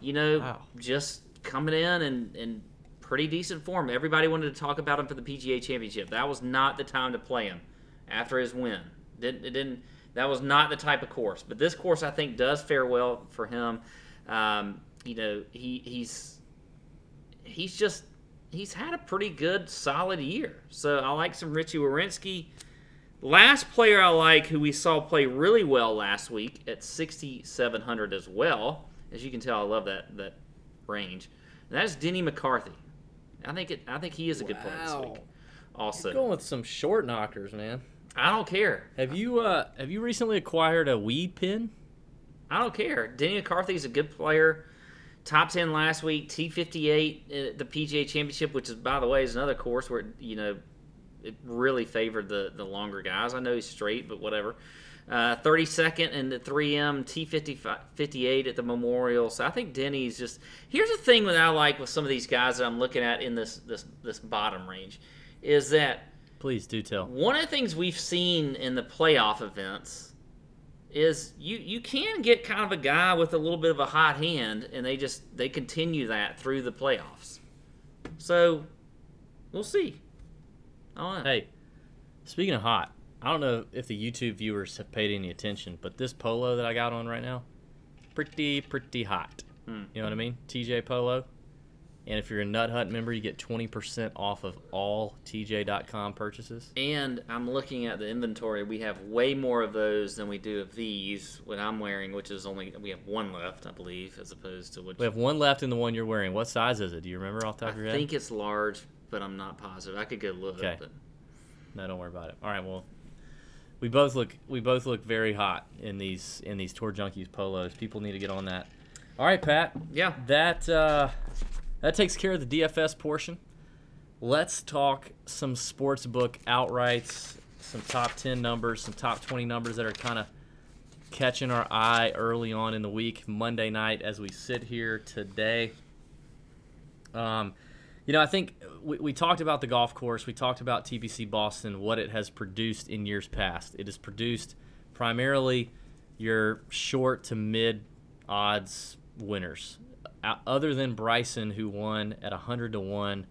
Speaker 3: you know, just coming in and, and pretty decent form. Everybody wanted to talk about him for the PGA Championship. That was not the time to play him after his win. Didn't it didn't that was not the type of course. But this course I think does fare well for him. Um, you know, he he's he's just he's had a pretty good solid year. So I like some Richy Werenski. Last player I like who we saw play really well last week at 6700 as well. As you can tell I love that that range. And that's Denny McCarthy. I think it I think he is a good player this
Speaker 1: Wow.
Speaker 3: week. Also,
Speaker 1: Going with some short knockers, man.
Speaker 3: I don't care.
Speaker 1: Have you uh have you recently acquired a weed pin?
Speaker 3: I don't care. Denny McCarthy is a good player. Top ten last week, T fifty eight at the PGA Championship, which is by the way is another course where you know it really favored the the longer guys. I know he's straight, but whatever. Uh, 32nd in the 3M T 58 at the Memorial. So I think Denny's just. Here's the thing that I like with some of these guys that I'm looking at in this this this bottom range, is that
Speaker 1: Please do tell.
Speaker 3: one of the things we've seen in the playoff events is you you can get kind of a guy with a little bit of a hot hand, and they just they continue that through the playoffs. So we'll see. I don't know.
Speaker 1: Hey, speaking of hot, I don't know if the YouTube viewers have paid any attention, but this polo that I got on right now, pretty pretty hot.
Speaker 3: Hmm.
Speaker 1: You know what I mean? TJ Polo. And if you're a Nut Hut member, you get 20% off of all TJ.com purchases.
Speaker 3: And I'm looking at the inventory. We have way more of those than we do of these. What I'm wearing, which is only we have one left, I believe, as opposed to which
Speaker 1: We have one left in the one you're wearing. What size is it? Do you remember off the top
Speaker 3: I
Speaker 1: of your head?
Speaker 3: I think it's large, but I'm not positive. I could go look.
Speaker 1: Okay.
Speaker 3: But
Speaker 1: No, don't worry about it. All right, well, we both look we both look very hot in these in these tour junkies polos. People need to get on that. All right, Pat.
Speaker 3: Yeah.
Speaker 1: That uh, that takes care of the DFS portion. Let's talk some sports book outrights, some top ten numbers, some top twenty numbers that are kind of catching our eye early on in the week, Monday night, as we sit here today. Um, you know, I think we, we talked about the golf course. We talked about TPC Boston, what it has produced in years past. It has produced primarily your short to mid odds winners. Uh, other than Bryson, who won at 100 to 1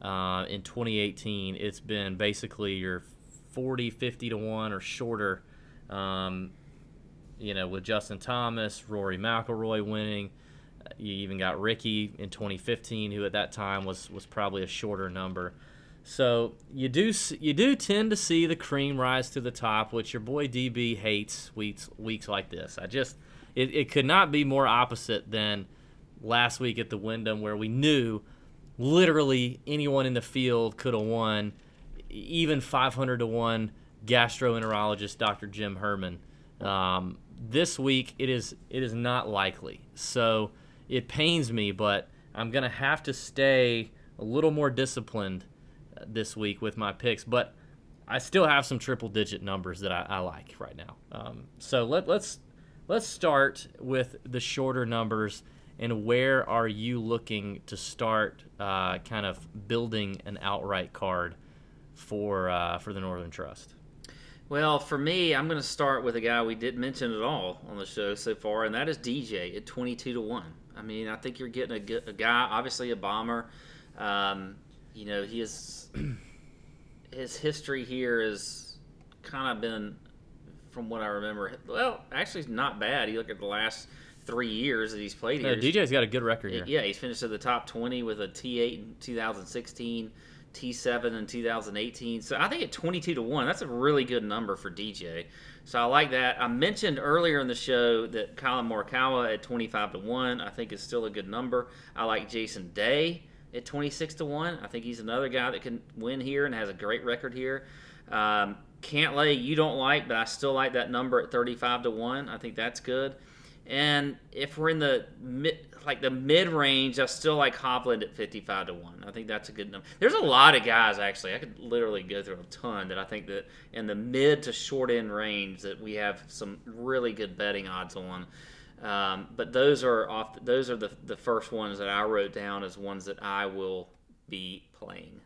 Speaker 1: uh, in 2018, it's been basically your 40, 50 to 1 or shorter. Um, you know, with Justin Thomas, Rory McIlroy winning. You even got Rickie in 2015, who at that time was was probably a shorter number. So you do you do tend to see the cream rise to the top, which your boy DB hates weeks weeks like this. I just it, it could not be more opposite than last week at the Wyndham, where we knew literally anyone in the field could have won, even 500 to one gastroenterologist Dr. Jim Herman. Um, this week it is it is not likely. So it pains me, but I'm gonna have to stay a little more disciplined uh, this week with my picks. But I still have some triple digit numbers that I, I like right now. Um, so let, let's let's start with the shorter numbers and where are you looking to start uh, kind of building an outright card for uh, for the Northern Trust?
Speaker 3: Well, for me, I'm going to start with a guy we didn't mention at all on the show so far, and that is DJ at 22 to one. I mean, I think you're getting a, a guy, obviously a bomber. Um, you know, he is *clears throat* his history here has kind of been, from what I remember, well, actually, not bad. You look at the last three years that he's played
Speaker 1: here.
Speaker 3: Yeah,
Speaker 1: DJ's got a good record here.
Speaker 3: Yeah, he's finished at the top 20 with a T8 in 2016. T7 in 2018. So I think at 22 to 1, that's a really good number for DJ. So I like that. I mentioned earlier in the show that Collin Morikawa at 25 to 1, I think is still a good number. I like Jason Day at 26 to 1. I think he's another guy that can win here and has a great record here. Um, Cantlay, you don't like, but I still like that number at 35 to 1. I think that's good. And if we're in the mid, like the mid range, I still like Hovland at 55 to 1. I think that's a good number. There's a lot of guys, actually. I could literally go through a ton that I think that in the mid to short end range that we have some really good betting odds on. Um, but those are off. Those are the, the first ones that I wrote down as ones that I will be playing.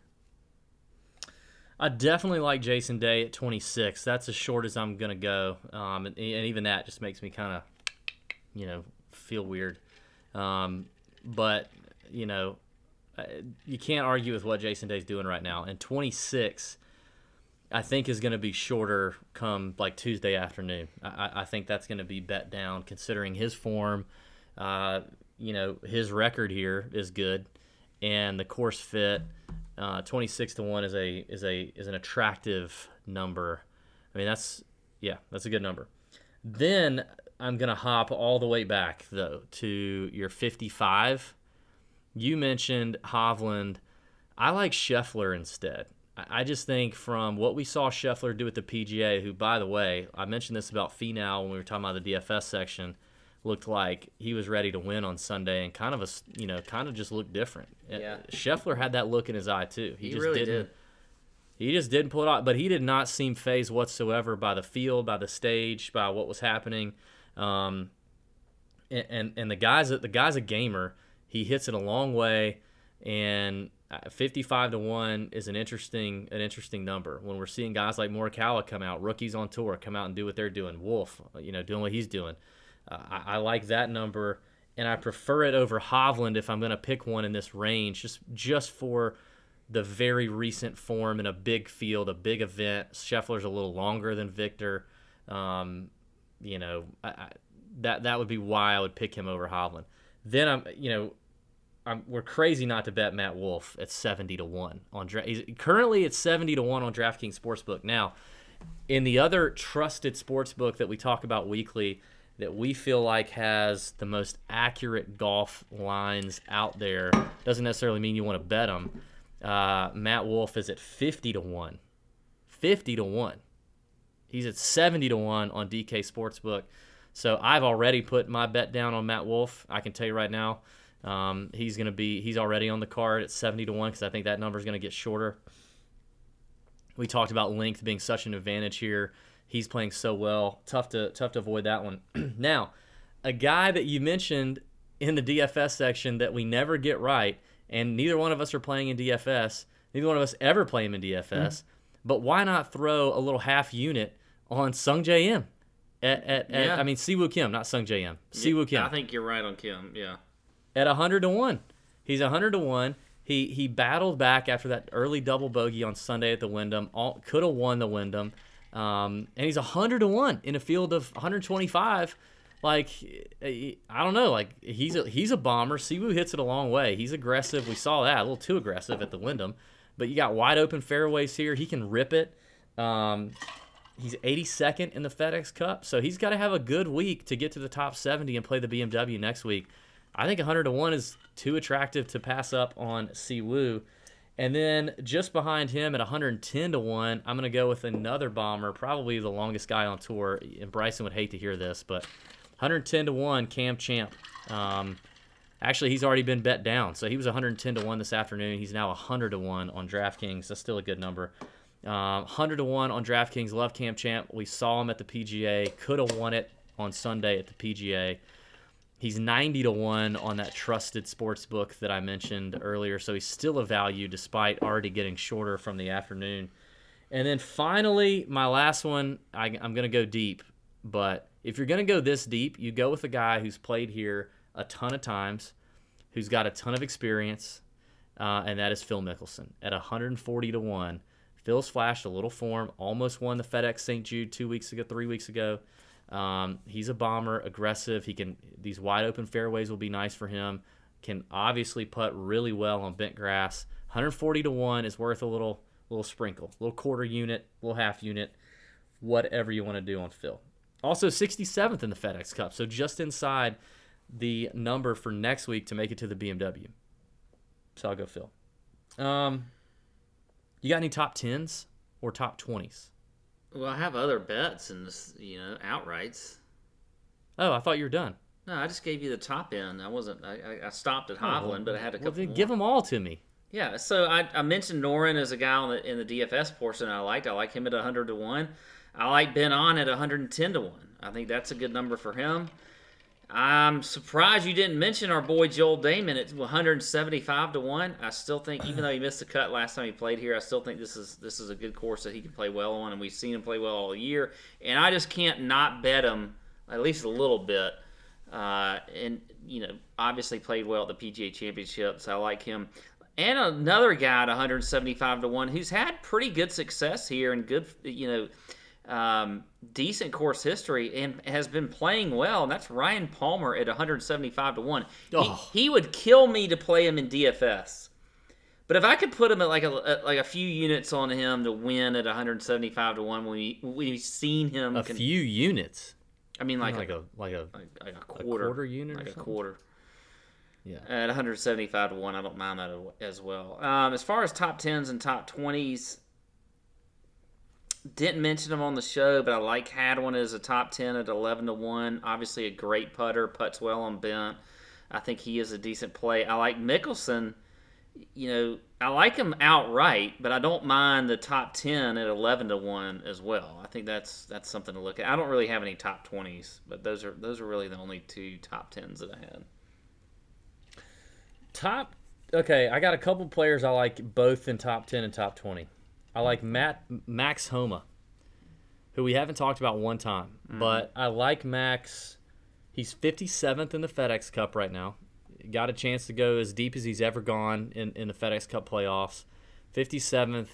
Speaker 1: I definitely like Jason Day at 26. That's as short as I'm gonna go, um, and, and even that just makes me kind of, you know, feel weird. Um, but you know, uh, you can't argue with what Jason Day's doing right now. And 26, I think is going to be shorter come like Tuesday afternoon. I, I think that's going to be bet down considering his form. Uh, you know, his record here is good, and the course fit. Uh, 26 to one is a is a is an attractive number. I mean, that's yeah, that's a good number. Then I'm going to hop all the way back, though, to your 55. You mentioned Hovland. I like Scheffler instead. I just think from what we saw Scheffler do at the PGA, who, by the way, I mentioned this about Finau when we were talking about the DFS section, looked like he was ready to win on Sunday and kind of a, you know, kind of just looked different.
Speaker 3: Uh, yeah.
Speaker 1: Scheffler had that look in his eye too.
Speaker 3: He,
Speaker 1: just
Speaker 3: really
Speaker 1: didn't,
Speaker 3: did.
Speaker 1: He just didn't pull it off, but he did not seem fazed whatsoever by the field, by the stage, by what was happening. Um, and, and and the guy's the guy's a gamer. He hits it a long way, and 55 to one is an interesting an interesting number when we're seeing guys like Morikawa come out, rookies on tour come out and do what they're doing. Wolff, you know, doing what he's doing. Uh, I, I like that number, and I prefer it over Hovland if I'm going to pick one in this range, just just for the very recent form in a big field, a big event. Scheffler's a little longer than Viktor. Um, you know, I, I, that that would be why I would pick him over Hovland. Then I'm, you know, I'm, we're crazy not to bet Matt Wolff at seventy to one on draft. currently it's seventy to one on DraftKings Sportsbook. Now, in the other trusted sportsbook that we talk about weekly, that we feel like has the most accurate golf lines out there, doesn't necessarily mean you want to bet them. Uh, Matt Wolff is at fifty to one, fifty to one He's at 70 to 1 on DK Sportsbook. So I've already put my bet down on Matt Wolff. I can tell you right now, um, he's going to be he's already on the card at 70 to 1 because I think that number is going to get shorter. We talked about length being such an advantage here. He's playing so well. Tough to tough to avoid that one. *clears throat* now, a guy that you mentioned in the DFS section that we never get right, and neither one of us are playing in DFS. Neither one of us ever play him in DFS. Mm-hmm. But why not throw a little half unit on Sungjae Im? At, at, yeah. at I mean Siwoo Kim, not Sungjae Im. Siwoo Kim.
Speaker 3: I think you're right on Kim. Yeah.
Speaker 1: At hundred to one, he's hundred to one. He he battled back after that early double bogey on Sunday at the Wyndham. All could have won the Wyndham, um, and he's hundred to one in a field of 125. Like I don't know, like he's a he's a bomber. Siwoo hits it a long way. He's aggressive. We saw that a little too aggressive at the Wyndham, but you got wide open fairways here. He can rip it. Um, he's 82nd in the FedEx Cup, so he's got to have a good week to get to the top 70 and play the BMW next week. I think 100 to 1 is too attractive to pass up on Siwoo. And then just behind him at 110 to 1, I'm going to go with another bomber, probably the longest guy on tour. And Bryson would hate to hear this, but 110 to 1, Cam Champ. Um, actually, he's already been bet down. So he was 110 to 1 this afternoon. He's now 100 to 1 on DraftKings. That's still a good number. Um, 100 to 1 on DraftKings. Love Cam Champ. We saw him at the PGA. Could have won it on Sunday at the PGA. He's 90 to 1 on that trusted sports book that I mentioned earlier. So he's still a value despite already getting shorter from the afternoon. And then finally, my last one, I, am going to go deep. But if you're going to go this deep, you go with a guy who's played here a ton of times, who's got a ton of experience, uh, and that is Phil Mickelson at 140 to 1. Phil's flashed a little form, almost won the FedEx St. Jude two weeks ago, three weeks ago. Um, he's a bomber, aggressive. He can these wide open fairways will be nice for him. Can obviously putt really well on bent grass. 140 to one is worth a little little sprinkle, little quarter unit, little half unit, whatever you want to do on Phil. Also 67th in the FedEx Cup, so just inside the number for next week to make it to the BMW. So I'll go Phil. Um, you got any top tens or top twenties?
Speaker 3: Well, I have other bets and you know outrights.
Speaker 1: Oh, I thought you were done.
Speaker 3: No, I just gave you the top end. I wasn't. I, I stopped at Hovland, oh, well, but I had a couple.
Speaker 1: Well, give them all to me.
Speaker 3: Yeah, so I, I mentioned Noren as a guy the, in the DFS portion I liked. I like him at 100 to 1. I like Ben An at 110 to 1. I think that's a good number for him. I'm surprised you didn't mention our boy Joel Dahmen at 175 to one. I still think, even though he missed the cut last time he played here, I still think this is this is a good course that he can play well on, and we've seen him play well all year. And I just can't not bet him at least a little bit. Uh, and you know, obviously played well at the PGA Championships. I like him. And another guy at 175 to one who's had pretty good success here and good, you know um, decent course history and has been playing well, and that's Ryan Palmer at 175 to one. Oh. He, he, would kill me to play him in DFS, but if I could put him at like a like a few units on him to win at 175 to one, we we've seen him
Speaker 1: a con- few units.
Speaker 3: I mean, like,
Speaker 1: like a, a, like a
Speaker 3: like, like a quarter, a
Speaker 1: quarter unit,
Speaker 3: like a quarter. Yeah, at 175 to one, I don't mind that as well. Um, as far as top tens and top twenties, didn't mention him on the show, but I like Hadwin as a top 10 at 11 to 1. Obviously, a great putter, puts well on bent. I think he is a decent play. I like Mickelson. You know, I like him outright, but I don't mind the top 10 at 11 to 1 as well. I think that's that's something to look at. I don't really have any top 20s, but those are those are really the only two top 10s that I had.
Speaker 1: Top Okay, I got a couple players I like both in top 10 and top 20. I like Matt Max Homa, who we haven't talked about one time, mm. but I like Max. He's 57th in the FedEx Cup right now. Got a chance to go as deep as he's ever gone in, in the FedEx Cup playoffs. 57th,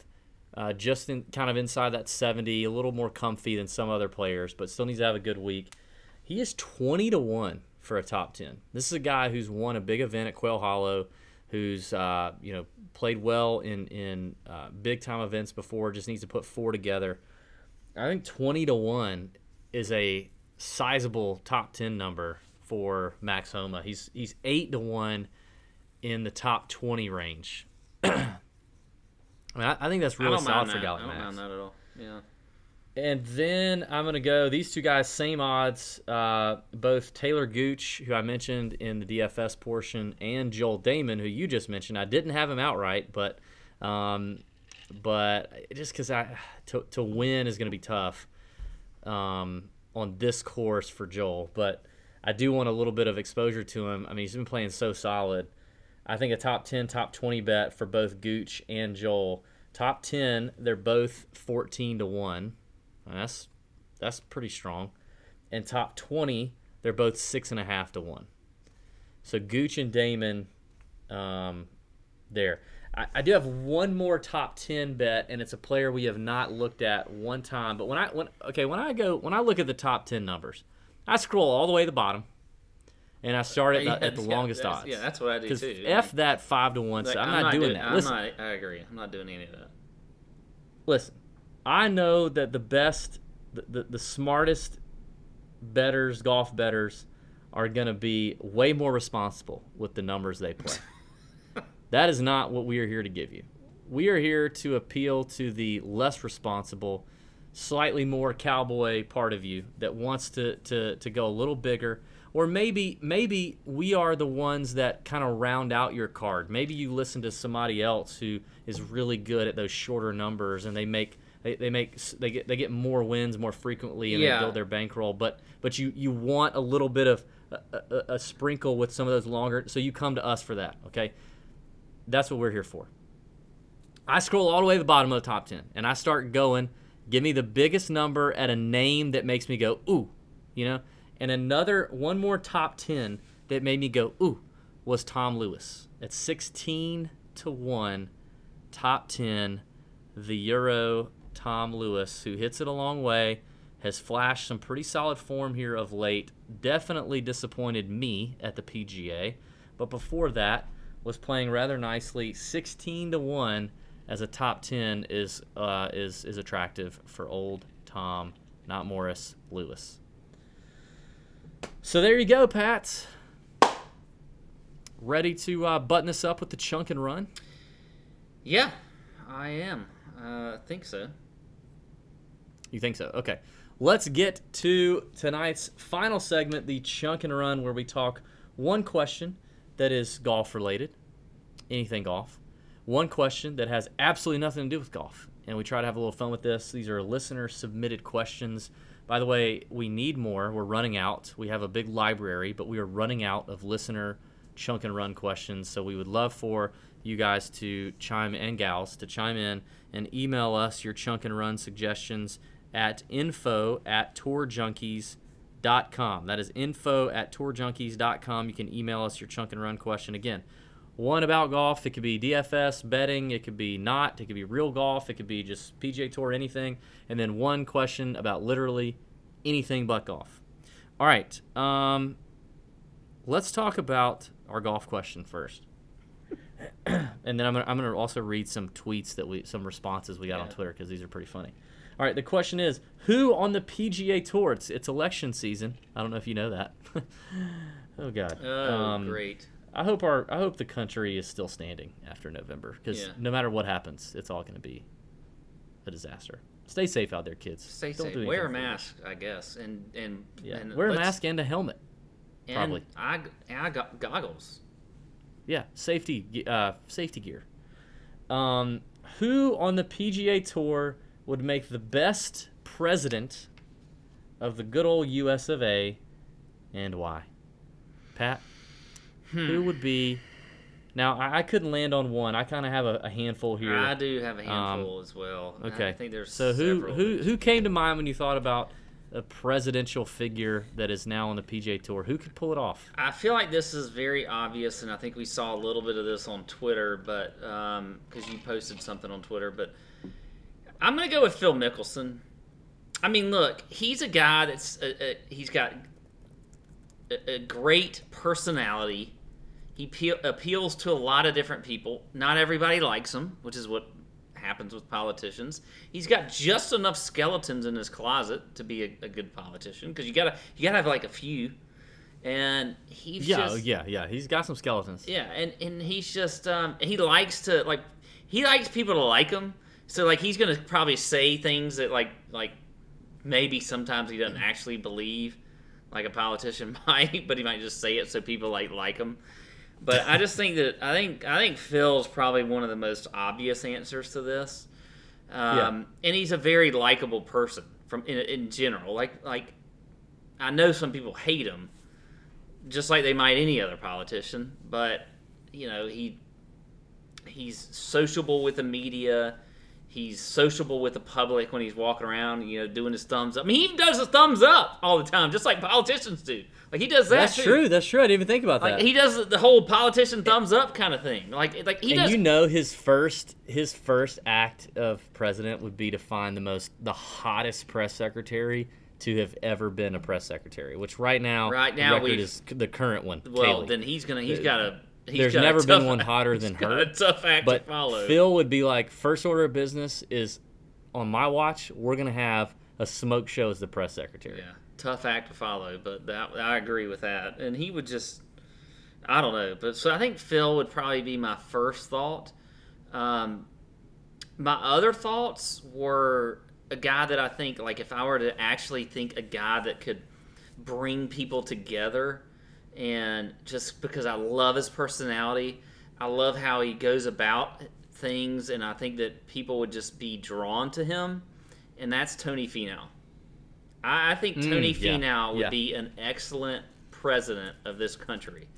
Speaker 1: uh, just in, kind of inside that 70, a little more comfy than some other players, but still needs to have a good week. He is 20 to 1 for a top 10. This is a guy who's won a big event at Quail Hollow who's uh, you know played well in in uh, big time events before. Just needs to put four together. I think twenty to one is a sizable top ten number for Max Homa. He's he's eight to one in the top twenty range. *clears throat* I, mean, I, I think that's really solid for Gallagher.
Speaker 3: I don't mind that at all. Yeah.
Speaker 1: And then I'm going to go these two guys, same odds. Uh, both Taylor Gooch, who I mentioned in the DFS portion, and Joel Dahmen, who you just mentioned. I didn't have him outright, but um, but just because I to, to win is going to be tough um, on this course for Joel. But I do want a little bit of exposure to him. I mean, he's been playing so solid. I think a top 10, top 20 bet for both Gooch and Joel. Top 10, they're both 14 to 1. That's that's pretty strong. And top 20, they're both six and a half to 1. So Gooch and Dahmen um, there. I, I do have one more top 10 bet, and it's a player we have not looked at one time. But when I when okay when I go when I look at the top 10 numbers, I scroll all the way to the bottom and I start at,
Speaker 3: Yeah,
Speaker 1: at the *laughs* longest odds.
Speaker 3: yeah, that's what I do too.
Speaker 1: F that five to one.
Speaker 3: Like,
Speaker 1: so I'm, not, doing that.
Speaker 3: I'm
Speaker 1: Listen,
Speaker 3: not, I agree. I'm not doing any of that.
Speaker 1: listen. I know that the best, the, the, the smartest bettors, golf bettors, are going to be way more responsible with the numbers they play. *laughs* that is not what we are here to give you. We are here to appeal to the less responsible, slightly more cowboy part of you that wants to, to, to go a little bigger. Or maybe maybe we are the ones that kind of round out your card. Maybe you listen to somebody else who is really good at those shorter numbers and they make they, they make they get they get more wins more frequently and
Speaker 3: Yeah.
Speaker 1: they build their bankroll. But but you you want a little bit of a, a, a sprinkle with some of those longer. So you come to us for that. Okay, that's what we're here for. I scroll all the way to the bottom of the top 10 and I start going, give me the biggest number at a name that makes me go, ooh, you know? And another, one more top 10 that made me go, ooh, was Tom Lewis at 16 to 1, top 10, the Euro Tom Lewis, who hits it a long way, has flashed some pretty solid form here of late, definitely disappointed me at the PGA, but before that, was playing rather nicely. 16 to 1 as a top 10 is uh, is is attractive for old Tom, not Morris Lewis. So there you go, Pat. Ready to uh, button this up with the chunk and run?
Speaker 3: Yeah, I am. Uh, I think so.
Speaker 1: You think so? Okay. Let's get to tonight's final segment, the chunk and run, where we talk one question that is golf related, anything golf, one question that has absolutely nothing to do with golf. And we try to have a little fun with this. These are listener submitted questions. By the way, we need more. We're running out. We have a big library, but we are running out of listener chunk and run questions. So we would love for you guys to chime and gals to chime in and email us your chunk and run suggestions at info at tourjunkies.com. That is info at tourjunkies.com. You can email us your chunk and run question. Again, one about golf. It could be DFS, betting. It could be not. It could be real golf. It could be just PGA Tour, anything. And then one question about literally anything but golf. All right. Um, let's talk about our golf question first. *clears throat* and then I'm gonna, I'm gonna also read some tweets that we some responses we got on Twitter because these are pretty funny. All right, the question is who on the PGA Tour? It's, it's election season. I don't know if you know that. *laughs* oh God.
Speaker 3: Oh, great.
Speaker 1: I hope our I hope the country is still standing after November because
Speaker 3: Yeah.
Speaker 1: no matter what happens, it's all going to be a disaster. Stay safe out there, kids.
Speaker 3: Stay
Speaker 1: Don't
Speaker 3: safe. Wear a mask, I guess, and and
Speaker 1: Yeah,
Speaker 3: and
Speaker 1: wear a mask and a helmet.
Speaker 3: and
Speaker 1: probably.
Speaker 3: I I got goggles.
Speaker 1: Yeah, safety uh, safety gear. Um, who on the PGA Tour would make the best president of the good old U.S. of A, and why? Pat,
Speaker 3: Hmm.
Speaker 1: who would be? Now I, I couldn't land on one. I kind of have a, a handful here.
Speaker 3: I do have a
Speaker 1: Um,
Speaker 3: handful as well.
Speaker 1: Okay.
Speaker 3: I think there's
Speaker 1: so who
Speaker 3: several.
Speaker 1: who who came to mind when you thought about a presidential figure that is now on the PGA Tour? Who could pull it off?
Speaker 3: I feel like this is very obvious, and I think we saw a little bit of this on Twitter, but because you posted something on Twitter, but I'm gonna go with Phil Mickelson. I mean, look, he's a guy that's uh, uh, he's got a, a great personality. He peel, appeals to a lot of different people. Not everybody likes him, which is what happens with politicians. He's got just enough skeletons in his closet to be a, a good politician because you gotta you gotta have like a few. And he's
Speaker 1: yeah,
Speaker 3: just
Speaker 1: yeah, yeah. He's got some skeletons.
Speaker 3: yeah, and and he's just um he likes to like he likes people to like him. So like he's gonna probably say things that like like maybe sometimes he doesn't actually believe like a politician *laughs* might, but he might just say it so people like like him. But I just think that I think I think Phil's probably one of the most obvious answers to this. Um,
Speaker 1: Yeah.
Speaker 3: and he's a very likable person from in, in general. Like like I know some people hate him, just like they might any other politician. But you know he he's sociable with the media. He's sociable with the public when he's walking around, you know, doing his thumbs up. I mean, he even does his thumbs up all the time, just like politicians do. Like he does that.
Speaker 1: That's
Speaker 3: too.
Speaker 1: true. That's true. I didn't even think about
Speaker 3: Like
Speaker 1: that.
Speaker 3: he does the whole politician thumbs up kind of thing. Like like he
Speaker 1: and
Speaker 3: does.
Speaker 1: you know his first his first act of president would be to find the most the hottest press secretary to have ever been a press secretary, which right now
Speaker 3: Right
Speaker 1: the
Speaker 3: now
Speaker 1: record is the current one.
Speaker 3: well,
Speaker 1: Kayleigh.
Speaker 3: then he's gonna he's got a. He's
Speaker 1: There's never
Speaker 3: tough-
Speaker 1: been one hotter than her.
Speaker 3: A tough act
Speaker 1: but
Speaker 3: to follow.
Speaker 1: Phil would be like, first order of business is on my watch. We're gonna have a smoke show as the press secretary.
Speaker 3: Yeah, tough act to follow, but that, I agree with that. And he would just, I don't know, but so I think Phil would probably be my first thought. Um, my other thoughts were a guy that I think, like, if I were to actually think a guy that could bring people together, and just because I love his personality, I love how he goes about things, and I think that people would just be drawn to him, and that's Tony Finau. I, I think
Speaker 1: Mm,
Speaker 3: Tony
Speaker 1: yeah,
Speaker 3: Finau would
Speaker 1: yeah.
Speaker 3: be an excellent president of this country.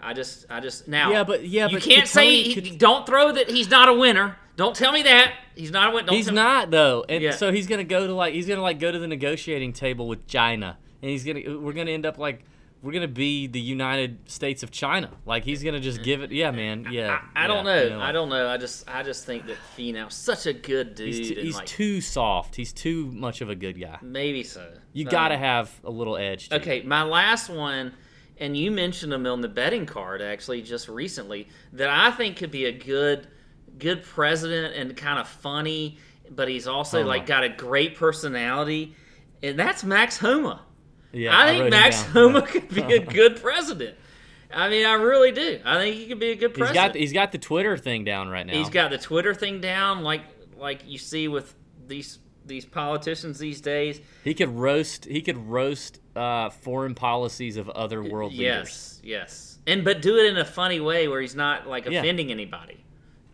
Speaker 3: I just, I just now.
Speaker 1: Yeah, but- yeah,
Speaker 3: you
Speaker 1: but
Speaker 3: can't say he- don't throw that he's not a winner. Don't tell me that he's not a winner. Don't
Speaker 1: he's
Speaker 3: tell me-
Speaker 1: not though, and
Speaker 3: Yeah.
Speaker 1: so he's gonna go to like he's gonna like go to the negotiating table with China, and he's gonna we're gonna end up like we're gonna be the United States of China. Like he's gonna just give it. Yeah, man. Yeah.
Speaker 3: I don't know.
Speaker 1: you know,
Speaker 3: I don't know. I just, I just think that Finau's such a good dude.
Speaker 1: He's, too, he's
Speaker 3: like,
Speaker 1: too soft. He's too much of a good guy.
Speaker 3: maybe so.
Speaker 1: You
Speaker 3: Um,
Speaker 1: gotta have a little edge. To you.
Speaker 3: Okay, my last one, and you mentioned him on the betting card actually just recently that I think could be a good, good president and kind of funny, but he's also like got a great personality, and that's Max Homa.
Speaker 1: Yeah,
Speaker 3: I
Speaker 1: I
Speaker 3: think
Speaker 1: him
Speaker 3: Max. Homa
Speaker 1: Yeah. *laughs*
Speaker 3: could be a good president. I mean, I really do. I think he could be a good
Speaker 1: He's
Speaker 3: president.
Speaker 1: got he's got the Twitter thing down right now.
Speaker 3: He's got the Twitter thing down, like like you see with these these politicians these days.
Speaker 1: He could roast. He could roast uh, foreign policies of other world leaders.
Speaker 3: Yes, yes, and but do it in a funny way where he's not like
Speaker 1: Yeah.
Speaker 3: offending anybody.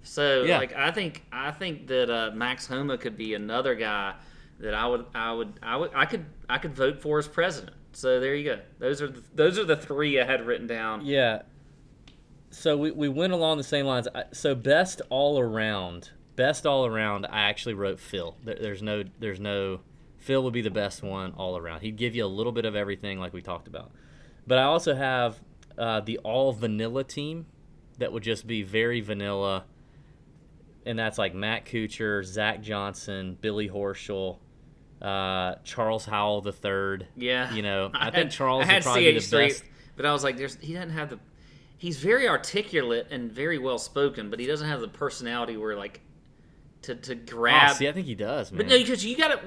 Speaker 3: So
Speaker 1: Yeah.
Speaker 3: like I think I think that uh, Max Homa could be another guy that I would I would I would I could I could vote for as president. So there you go. Those are the, those are the three I had written down.
Speaker 1: Yeah. So we, we went along the same lines. So best all around, best all around. I actually wrote Phil. There, there's no there's no Phil would be the best one all around. He'd give you a little bit of everything like we talked about. But I also have uh, the all vanilla team that would just be very vanilla. And that's like Matt Kuchar, Zach Johnson, Billy Horschel, uh, Charles Howell the third.
Speaker 3: Yeah,
Speaker 1: You know, *laughs* I,
Speaker 3: had-
Speaker 1: think Charles
Speaker 3: I had
Speaker 1: would probably be the
Speaker 3: CH3,
Speaker 1: best.
Speaker 3: but I was like, there's he doesn't have the. He's very articulate and very well spoken, but he doesn't have the personality where like to to grab.
Speaker 1: Oh, see, I think he does, man.
Speaker 3: But no, because you gotta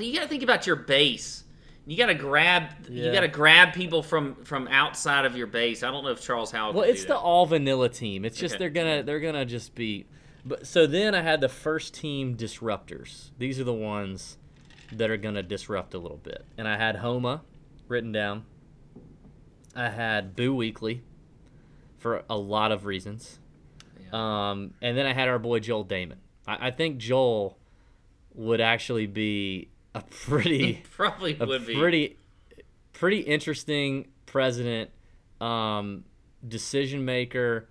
Speaker 3: you gotta think about your base. You gotta grab you gotta grab people from from outside of your base. I don't know if Charles Howell.
Speaker 1: Well, it's the all vanilla team. It's just
Speaker 3: Okay.
Speaker 1: they're gonna they're gonna just be. But so then I had the first team disruptors. These are the ones that are gonna disrupt a little bit. And I had Homa written down. I had Boo Weekley for a lot of reasons. Um, and then I had our boy Joel Dahmen. I, I think Joel would actually be a *laughs* pretty *laughs*
Speaker 3: Probably would be.
Speaker 1: pretty pretty interesting president, um, decision maker,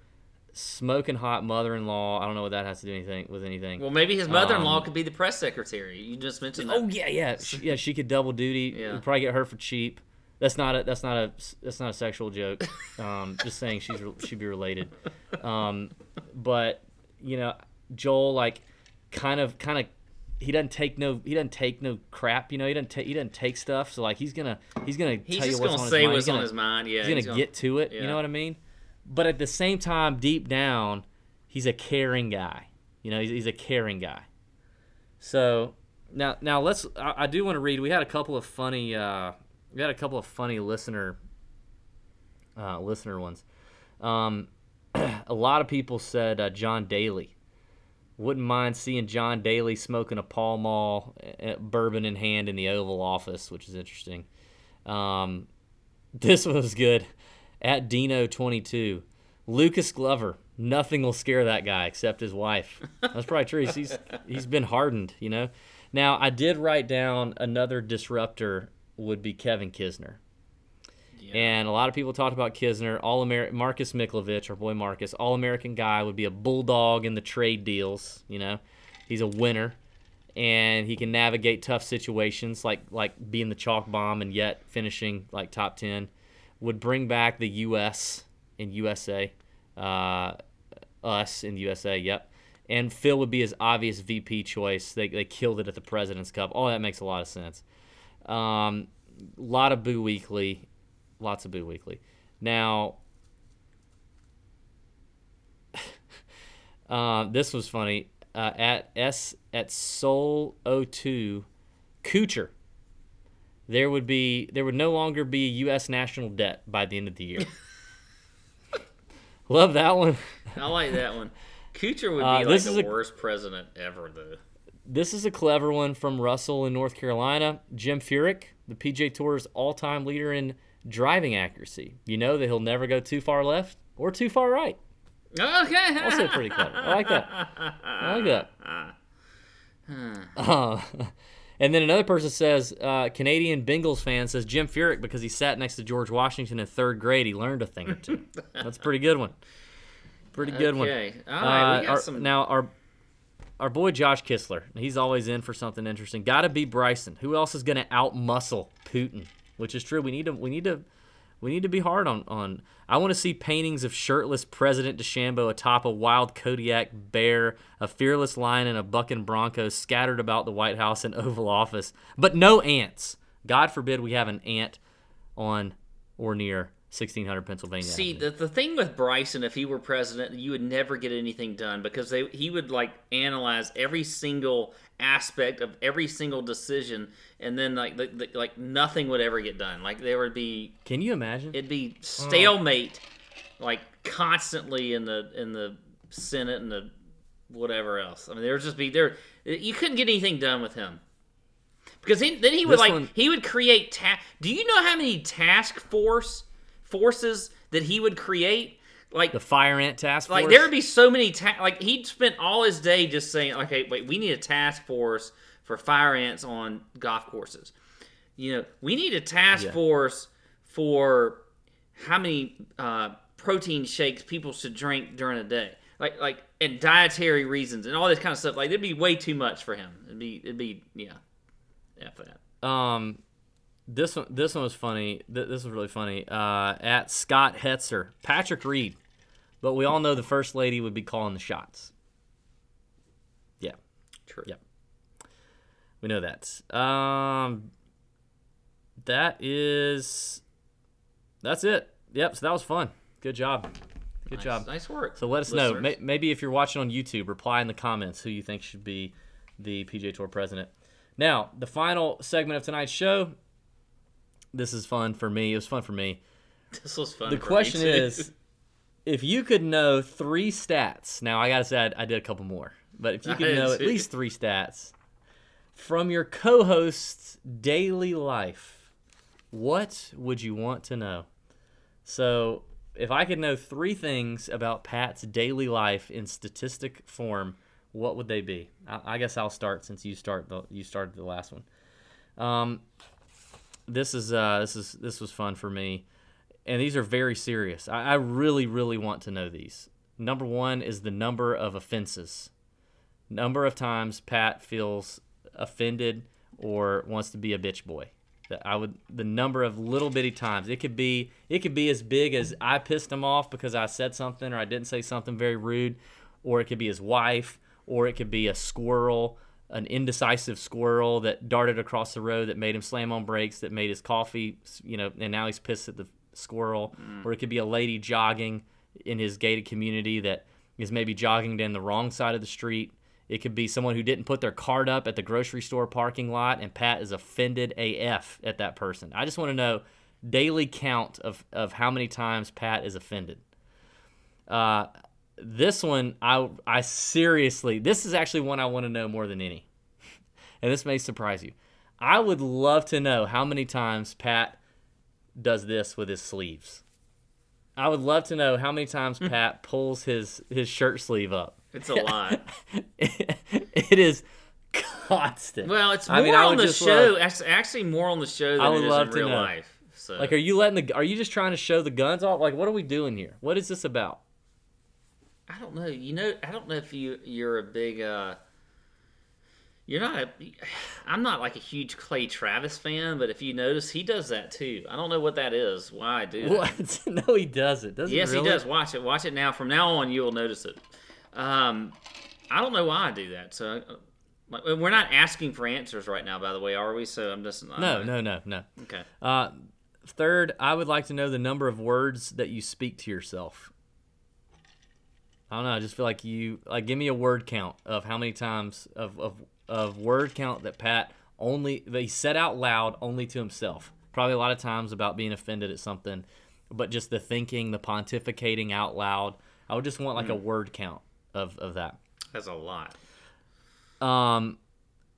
Speaker 1: smoking hot mother-in-law. I don't know what that has to do anything with anything.
Speaker 3: Well, maybe his mother-in-law
Speaker 1: Um,
Speaker 3: could be the press secretary. You just mentioned that.
Speaker 1: Oh yeah, yeah, she, yeah. She could double duty.
Speaker 3: Yeah.
Speaker 1: We'd probably get her for cheap. That's not a that's not a that's not a sexual joke. Um, just saying she's she'd be related. Um, but you know, Joel like kind of kind of he doesn't take no he doesn't take no crap. You know, he doesn't take he doesn't take stuff. So like he's gonna he's gonna
Speaker 3: He's
Speaker 1: tell
Speaker 3: just
Speaker 1: you what's
Speaker 3: gonna
Speaker 1: on
Speaker 3: say
Speaker 1: his mind.
Speaker 3: what's
Speaker 1: he's
Speaker 3: on
Speaker 1: gonna,
Speaker 3: his mind, yeah,
Speaker 1: he's gonna
Speaker 3: he's gonna-
Speaker 1: get to it. You know what I mean? But at the same time, deep down, he's a caring guy. You know, he's, he's a caring guy. So now, now let's. I, I do want to read. We had a couple of funny. Uh, we had a couple of funny listener. Uh, listener ones. Um, *clears throat* a lot of people said uh, John Daly Wouldn't mind seeing John Daly smoking a Pall Mall, uh, bourbon in hand in the Oval Office, which is interesting. Um, *laughs* this was good. At Dino22, Lucas Glover. Nothing will scare that guy except his wife. That's probably true. He's he's been hardened, you know. Now I did write down another disruptor would be Kevin Kisner. And a lot of people talked about Kisner, all American Marcus Miklovich, our boy Marcus, all American guy would be a bulldog in the trade deals. You know, he's a winner, and he can navigate tough situations like like being the chalk bomb and yet finishing like top ten. Would bring back the U.S. in USA, uh, us in USA. Yep. And Phil would be his obvious VP choice. They, they killed it at the President's Cup. All that makes a lot of sense. A um, lot of Boo Weekley lots of Boo Weekley. Now, *laughs* uh, this was funny. Uh, at S at Soul 02, Kuchar. There would be there would no longer be U.S. national debt by the end of the year. *laughs* Love that one.
Speaker 3: I like that one. Kuchar would be
Speaker 1: Uh,
Speaker 3: like the
Speaker 1: a-
Speaker 3: worst president ever, though.
Speaker 1: This is a clever one from Russell in North Carolina. Jim Furyk, the PGA Tour's all-time leader in driving accuracy. You know that he'll never go too far left or too far right.
Speaker 3: Okay.
Speaker 1: Also pretty clever. I like that. I like that. *laughs* Uh, *laughs* and then another person says, uh, Canadian Bengals fan says Jim Furyk because he sat next to George Washington in third grade. He learned a thing or two. *laughs* That's a pretty good one. Pretty good
Speaker 3: Okay.
Speaker 1: one.
Speaker 3: All right, we got
Speaker 1: our-
Speaker 3: some-
Speaker 1: Now our our boy Josh Kistler, he's always in for something interesting. Got to be Bryson. Who else is going to outmuscle Putin? Which is true. We need to we need to we need to be hard on on. I want to see paintings of shirtless President DeChambeau atop a wild Kodiak bear, a fearless lion, and a bucking bronco scattered about the White House and Oval Office, but no ants. God forbid we have an ant on or near 1600 Pennsylvania.
Speaker 3: See, the, the thing with Bryson, if he were president, you would never get anything done because they he would like analyze every single aspect of every single decision, and then like the, the, like nothing would ever get done. Like there would be.
Speaker 1: Can you imagine?
Speaker 3: It'd be mm. stalemate, like constantly in the in the Senate and the whatever else. I mean, there would just be there. You couldn't get anything done with him. Because he, then he would
Speaker 1: This
Speaker 3: like
Speaker 1: one-
Speaker 3: he would create ta- Do you know how many task force forces that he would create? Like
Speaker 1: the Fire Ant Task Force.
Speaker 3: like there would be so many ta- like he'd spent all his day just saying, okay, wait, we need a task force for fire ants on golf courses. You know, we need a task
Speaker 1: Yeah.
Speaker 3: force for how many uh, protein shakes people should drink during a day, like like and dietary reasons and all this kind of stuff. Like it'd be way too much for him. It'd be it'd be yeah, yeah for that.
Speaker 1: Um, this one, this one was funny. Th- This was really funny. Uh, at Scott Hetzer, Patrick Reed, but we all know the first lady would be calling the shots. Yeah,
Speaker 3: true.
Speaker 1: Yep, we know that. Um, that is, that's it. Yep. So that was fun. Good job. Good
Speaker 3: Nice-
Speaker 1: job.
Speaker 3: nice work,
Speaker 1: So let us know. May- maybe if you're watching on YouTube, reply in the comments who you think should be the PGA Tour president. Now, the final segment of tonight's show. This is fun for me. It was fun for me.
Speaker 3: This was fun.
Speaker 1: the
Speaker 3: for me,
Speaker 1: question is *laughs* if you could know three stats. Now, I got to say, I, did a couple more. But if you could know at least three stats from your co host's daily life, what would you want to know? So, if I could know three things about Pat's daily life in statistic form, what would they be? I, I guess I'll start since you start the you started the last one. Um, this is uh, this is this was fun for me, and these are very serious. I, I really really want to know these. Number one is the number of offenses, number of times Pat feels offended or wants to be a bitch boy. I would the number of little bitty times. It could be it could be as big as I pissed him off because I said something or I didn't say something very rude, or it could be his wife, or it could be a squirrel, an indecisive squirrel that darted across the road that made him slam on brakes, that made his coffee, you know, and now he's pissed at the squirrel, or it could be a lady jogging in his gated community that is maybe jogging down the wrong side of the street. It could be someone who didn't put their card up at the grocery store parking lot, and Pat is offended AF at that person. I just want to know daily count of, of how many times Pat is offended. Uh, this one, I I seriously, this is actually one I want to know more than any, *laughs* and this may surprise you. I would love to know how many times Pat does this with his sleeves. I would love to know how many times Pat pulls his his shirt sleeve up.
Speaker 3: It's a lot. *laughs*
Speaker 1: it is constant.
Speaker 3: Well, it's more
Speaker 1: I mean,
Speaker 3: on the show.
Speaker 1: love-
Speaker 3: Actually, more on the show than I
Speaker 1: would
Speaker 3: it is
Speaker 1: love
Speaker 3: in
Speaker 1: to
Speaker 3: real
Speaker 1: know.
Speaker 3: life. So,
Speaker 1: Like, are you letting the? Are you just trying to show the guns off? Like, what are we doing here? What is this about?
Speaker 3: I don't know. You know, I don't know if you you're a big. uh You're not a. I'm not like a huge Clay Travis fan, but if you notice, he does that too. I don't know what that is. Why I do.
Speaker 1: What? *laughs* no, he doesn't. Does
Speaker 3: yes,
Speaker 1: he, really?
Speaker 3: he does. Watch it. Watch it now. From now on, you will notice it. Um, I don't know why I do that. So, uh, like, we're not asking for answers right now, by the way, are we? So I'm just I'm
Speaker 1: No, no, no, no.
Speaker 3: Okay.
Speaker 1: Uh, third, I would like to know the number of words that you speak to yourself. I don't know. I just feel like you like give me a word count of how many times of of, of word count that Pat only that he said out loud only to himself. Probably a lot of times about being offended at something, but just the thinking, the pontificating out loud. I would just want like a
Speaker 3: Mm.
Speaker 1: word count of of that.
Speaker 3: That's a lot.
Speaker 1: Um,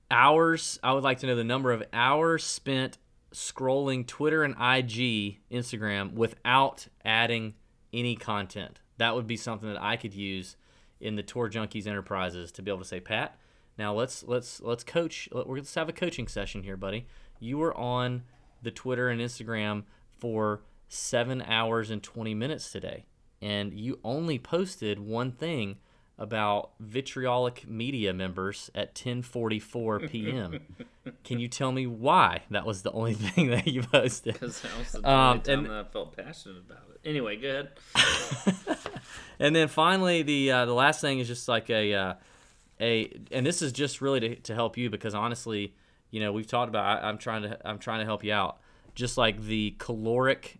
Speaker 1: hours. I would like to know the number of hours spent scrolling Twitter and IG, Instagram without adding any content. That would be something that I could use in the Tour Junkies Enterprises to be able to say, Pat. Now let's let's let's coach. let- Let's have a coaching session here, buddy. You were on the Twitter and Instagram for seven hours and twenty minutes today, and you only posted one thing about vitriolic media members at 10:44 *laughs* p.m. Can you tell me why that was the only *laughs* thing that you posted?
Speaker 3: Because that was the
Speaker 1: Um,
Speaker 3: only time
Speaker 1: and
Speaker 3: that I felt passionate about it. Anyway, go ahead. *laughs*
Speaker 1: and then finally, the uh, the last thing is just like a uh, a, and this is just really to, to help you because honestly, you know, we've talked about. I, I'm trying to I'm trying to help you out. Just like the caloric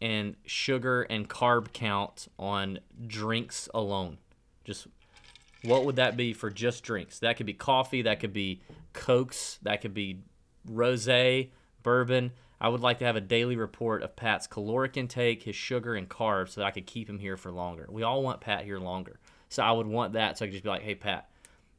Speaker 1: and sugar and carb count on drinks alone. Just what would that be for just drinks? That could be coffee, that could be cokes, that could be rosé, bourbon. I would like to have a daily report of Pat's caloric intake, his sugar and carbs so that I could keep him here for longer. We all want Pat here longer. So I would want that so I could just be like, "Hey Pat,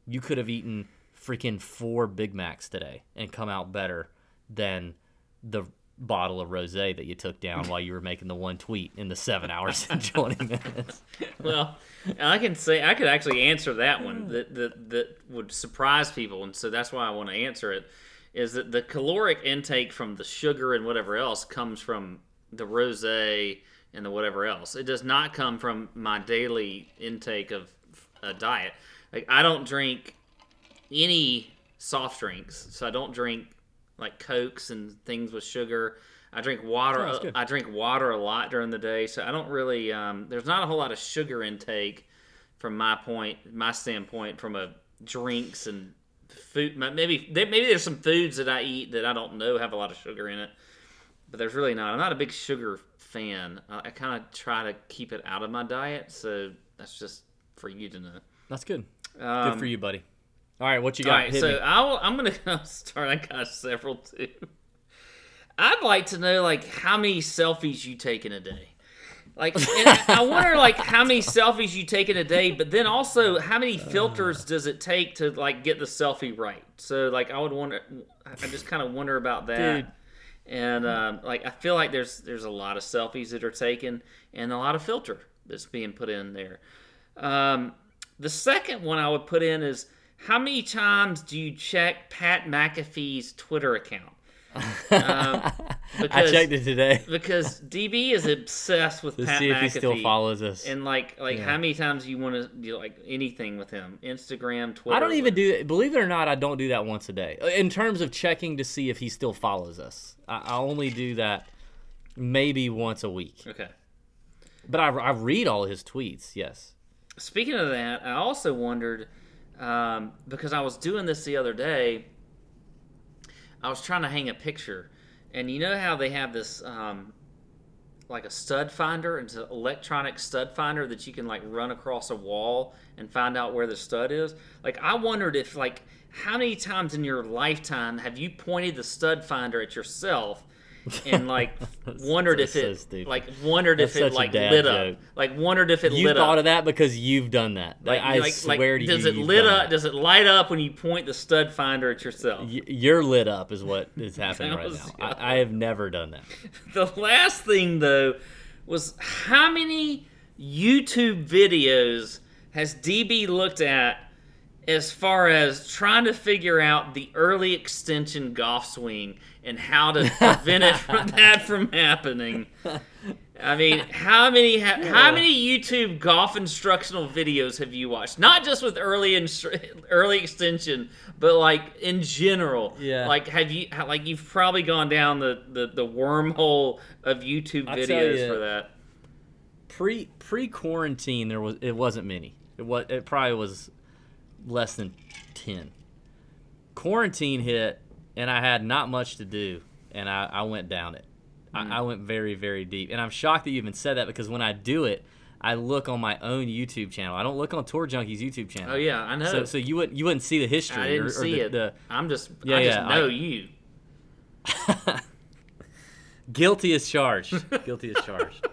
Speaker 1: you could have eaten freaking 4 Big Macs today and come out better than the bottle of rosé that you took down while you were making the one tweet in the 7 hours and *laughs* 20 minutes."
Speaker 3: well, I can say I could actually answer that one hmm. that that that would surprise people, and so that's why I want to answer it. Is that the caloric intake from the sugar and whatever else comes from the rosé and the whatever else. It does not come from my daily intake of a diet. Like I don't drink any soft drinks, so I don't drink like cokes and things with sugar. I drink water.
Speaker 1: Oh.
Speaker 3: I drink water a lot during the day, so I don't really. Um, there's not a whole lot of sugar intake from my point, my standpoint, from a drinks and food. Maybe maybe there's some foods that I eat that I don't know have a lot of sugar in it, but there's really not. I'm not a big sugar fan. I, I kind of try to keep it out of my diet, so that's just for you to know.
Speaker 1: That's good.
Speaker 3: Um,
Speaker 1: good for you, buddy. All right, what you got?
Speaker 3: All right,
Speaker 1: Hit
Speaker 3: so. I'll, I'm gonna *laughs* start. I got several too. I'd like to know like how many selfies you take in a day. Like, I, I wonder like how many selfies you take in a day, but then also how many filters does it take to like get the selfie right? So like I would wonder. I just kind of wonder about that.
Speaker 1: Dude.
Speaker 3: And um, like I feel like there's there's a lot of selfies that are taken and a lot of filter that's being put in there. Um, the second one I would put in is how many times do you check Pat McAfee's Twitter account? Um, *laughs*
Speaker 1: I checked it today. *laughs*
Speaker 3: because DB is obsessed with
Speaker 1: To
Speaker 3: Pat
Speaker 1: see if
Speaker 3: McAfee.
Speaker 1: he still follows us.
Speaker 3: And like, like
Speaker 1: Yeah.
Speaker 3: how many times you want to do like anything with him? Instagram, Twitter.
Speaker 1: I don't even do. Believe it or not, I don't do that once a day. In terms of checking to see if he still follows us, I, I only do that maybe once a week.
Speaker 3: Okay.
Speaker 1: But I, I read all his tweets. Yes.
Speaker 3: Speaking of that, I also wondered um, because I was doing this the other day. I was trying to hang a picture, and you know how they have this um, like a stud finder, it's an electronic stud finder that you can like run across a wall and find out where the stud is. Like I wondered if like how many times in your lifetime have you pointed the stud finder at yourself and *laughs* like wondered if
Speaker 1: so
Speaker 3: it
Speaker 1: stupid.
Speaker 3: like wondered
Speaker 1: That's
Speaker 3: if it like lit
Speaker 1: joke.
Speaker 3: up. Like wondered if it
Speaker 1: You
Speaker 3: lit
Speaker 1: thought of that because you've done that.
Speaker 3: Like,
Speaker 1: I
Speaker 3: like,
Speaker 1: swear
Speaker 3: like,
Speaker 1: to
Speaker 3: does
Speaker 1: you,
Speaker 3: it
Speaker 1: you've
Speaker 3: lit up?
Speaker 1: that.
Speaker 3: Does it light up when you point the stud finder at yourself?
Speaker 1: Y- You're lit up, is what is *laughs* happening right now. I, I have never done that. *laughs*
Speaker 3: The last thing though was how many YouTube videos has DB looked at as far as trying to figure out the early extension golf swing and how to prevent it from *laughs* that from happening. I mean, how many ha- how many YouTube golf instructional videos have you watched? Not just with early instru- early extension, but like in general.
Speaker 1: Yeah.
Speaker 3: Like have you like you've probably gone down the the, the wormhole of YouTube videos
Speaker 1: ya,
Speaker 3: for that.
Speaker 1: Pre pre quarantine, there was it wasn't many. It was it probably was less than ten. Quarantine hit, and I had not much to do, and I, I went down it.
Speaker 3: Mm.
Speaker 1: I, I went very very deep, and I'm shocked that you even said that because when I do it, I look on my own YouTube channel. I don't look on Tour Junkies YouTube channel.
Speaker 3: Oh, yeah, I know.
Speaker 1: So, so you wouldn't you wouldn't see the history.
Speaker 3: I didn't
Speaker 1: or, or
Speaker 3: see
Speaker 1: the,
Speaker 3: it.
Speaker 1: The,
Speaker 3: I'm just
Speaker 1: Yeah,
Speaker 3: I just
Speaker 1: yeah,
Speaker 3: know
Speaker 1: I-
Speaker 3: you. *laughs*
Speaker 1: Guilty as charged. Guilty as charged.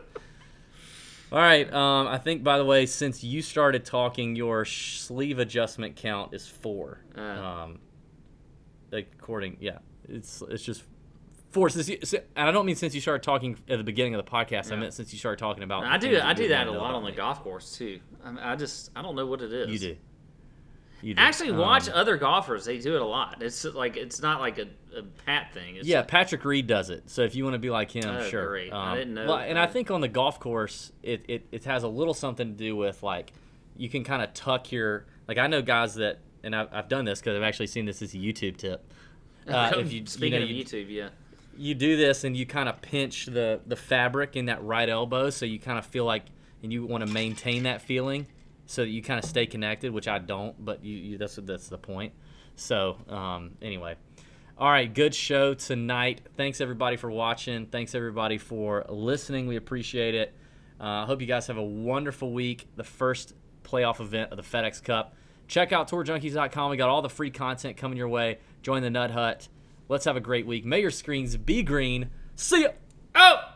Speaker 1: All right. Um, I think, by the way, since you started talking, your sleeve adjustment count is four.
Speaker 3: Uh.
Speaker 1: um, according, yeah, it's it's just you, and I don't mean since you started talking at the beginning of the podcast. I meant since you started talking about.
Speaker 3: I do I do that a lot on the golf course too. I, mean, I just I don't know what it is.
Speaker 1: You do. You do.
Speaker 3: Actually, watch
Speaker 1: Um,
Speaker 3: other golfers. They do it a lot. It's like it's not like a, a Pat thing. It's
Speaker 1: yeah, Patrick Reed does it. So if you want to be like him,
Speaker 3: Oh,
Speaker 1: sure.
Speaker 3: great. I didn't know
Speaker 1: Well, and I think on the golf course, it, it, it has a little something to do with like you can kind of tuck your like I know guys that, and I've, I've done this because I've actually seen this as a YouTube tip. *laughs* Uh, if you
Speaker 3: Speaking
Speaker 1: you know,
Speaker 3: of YouTube, yeah.
Speaker 1: you do this and you kind of pinch the the fabric in that right elbow, so you kind of feel like and you want to maintain that feeling, so that you kind of stay connected, which I don't, but you, you that's that's the point. So um, anyway, all right, good show tonight. Thanks everybody for watching. Thanks everybody for listening. We appreciate it. Uh, I hope you guys have a wonderful week. The first playoff event of the FedEx Cup. Check out tourjunkies.com. We got all the free content coming your way. Join the Nut Hut. Let's have a great week. May your screens be green. See ya. Oh!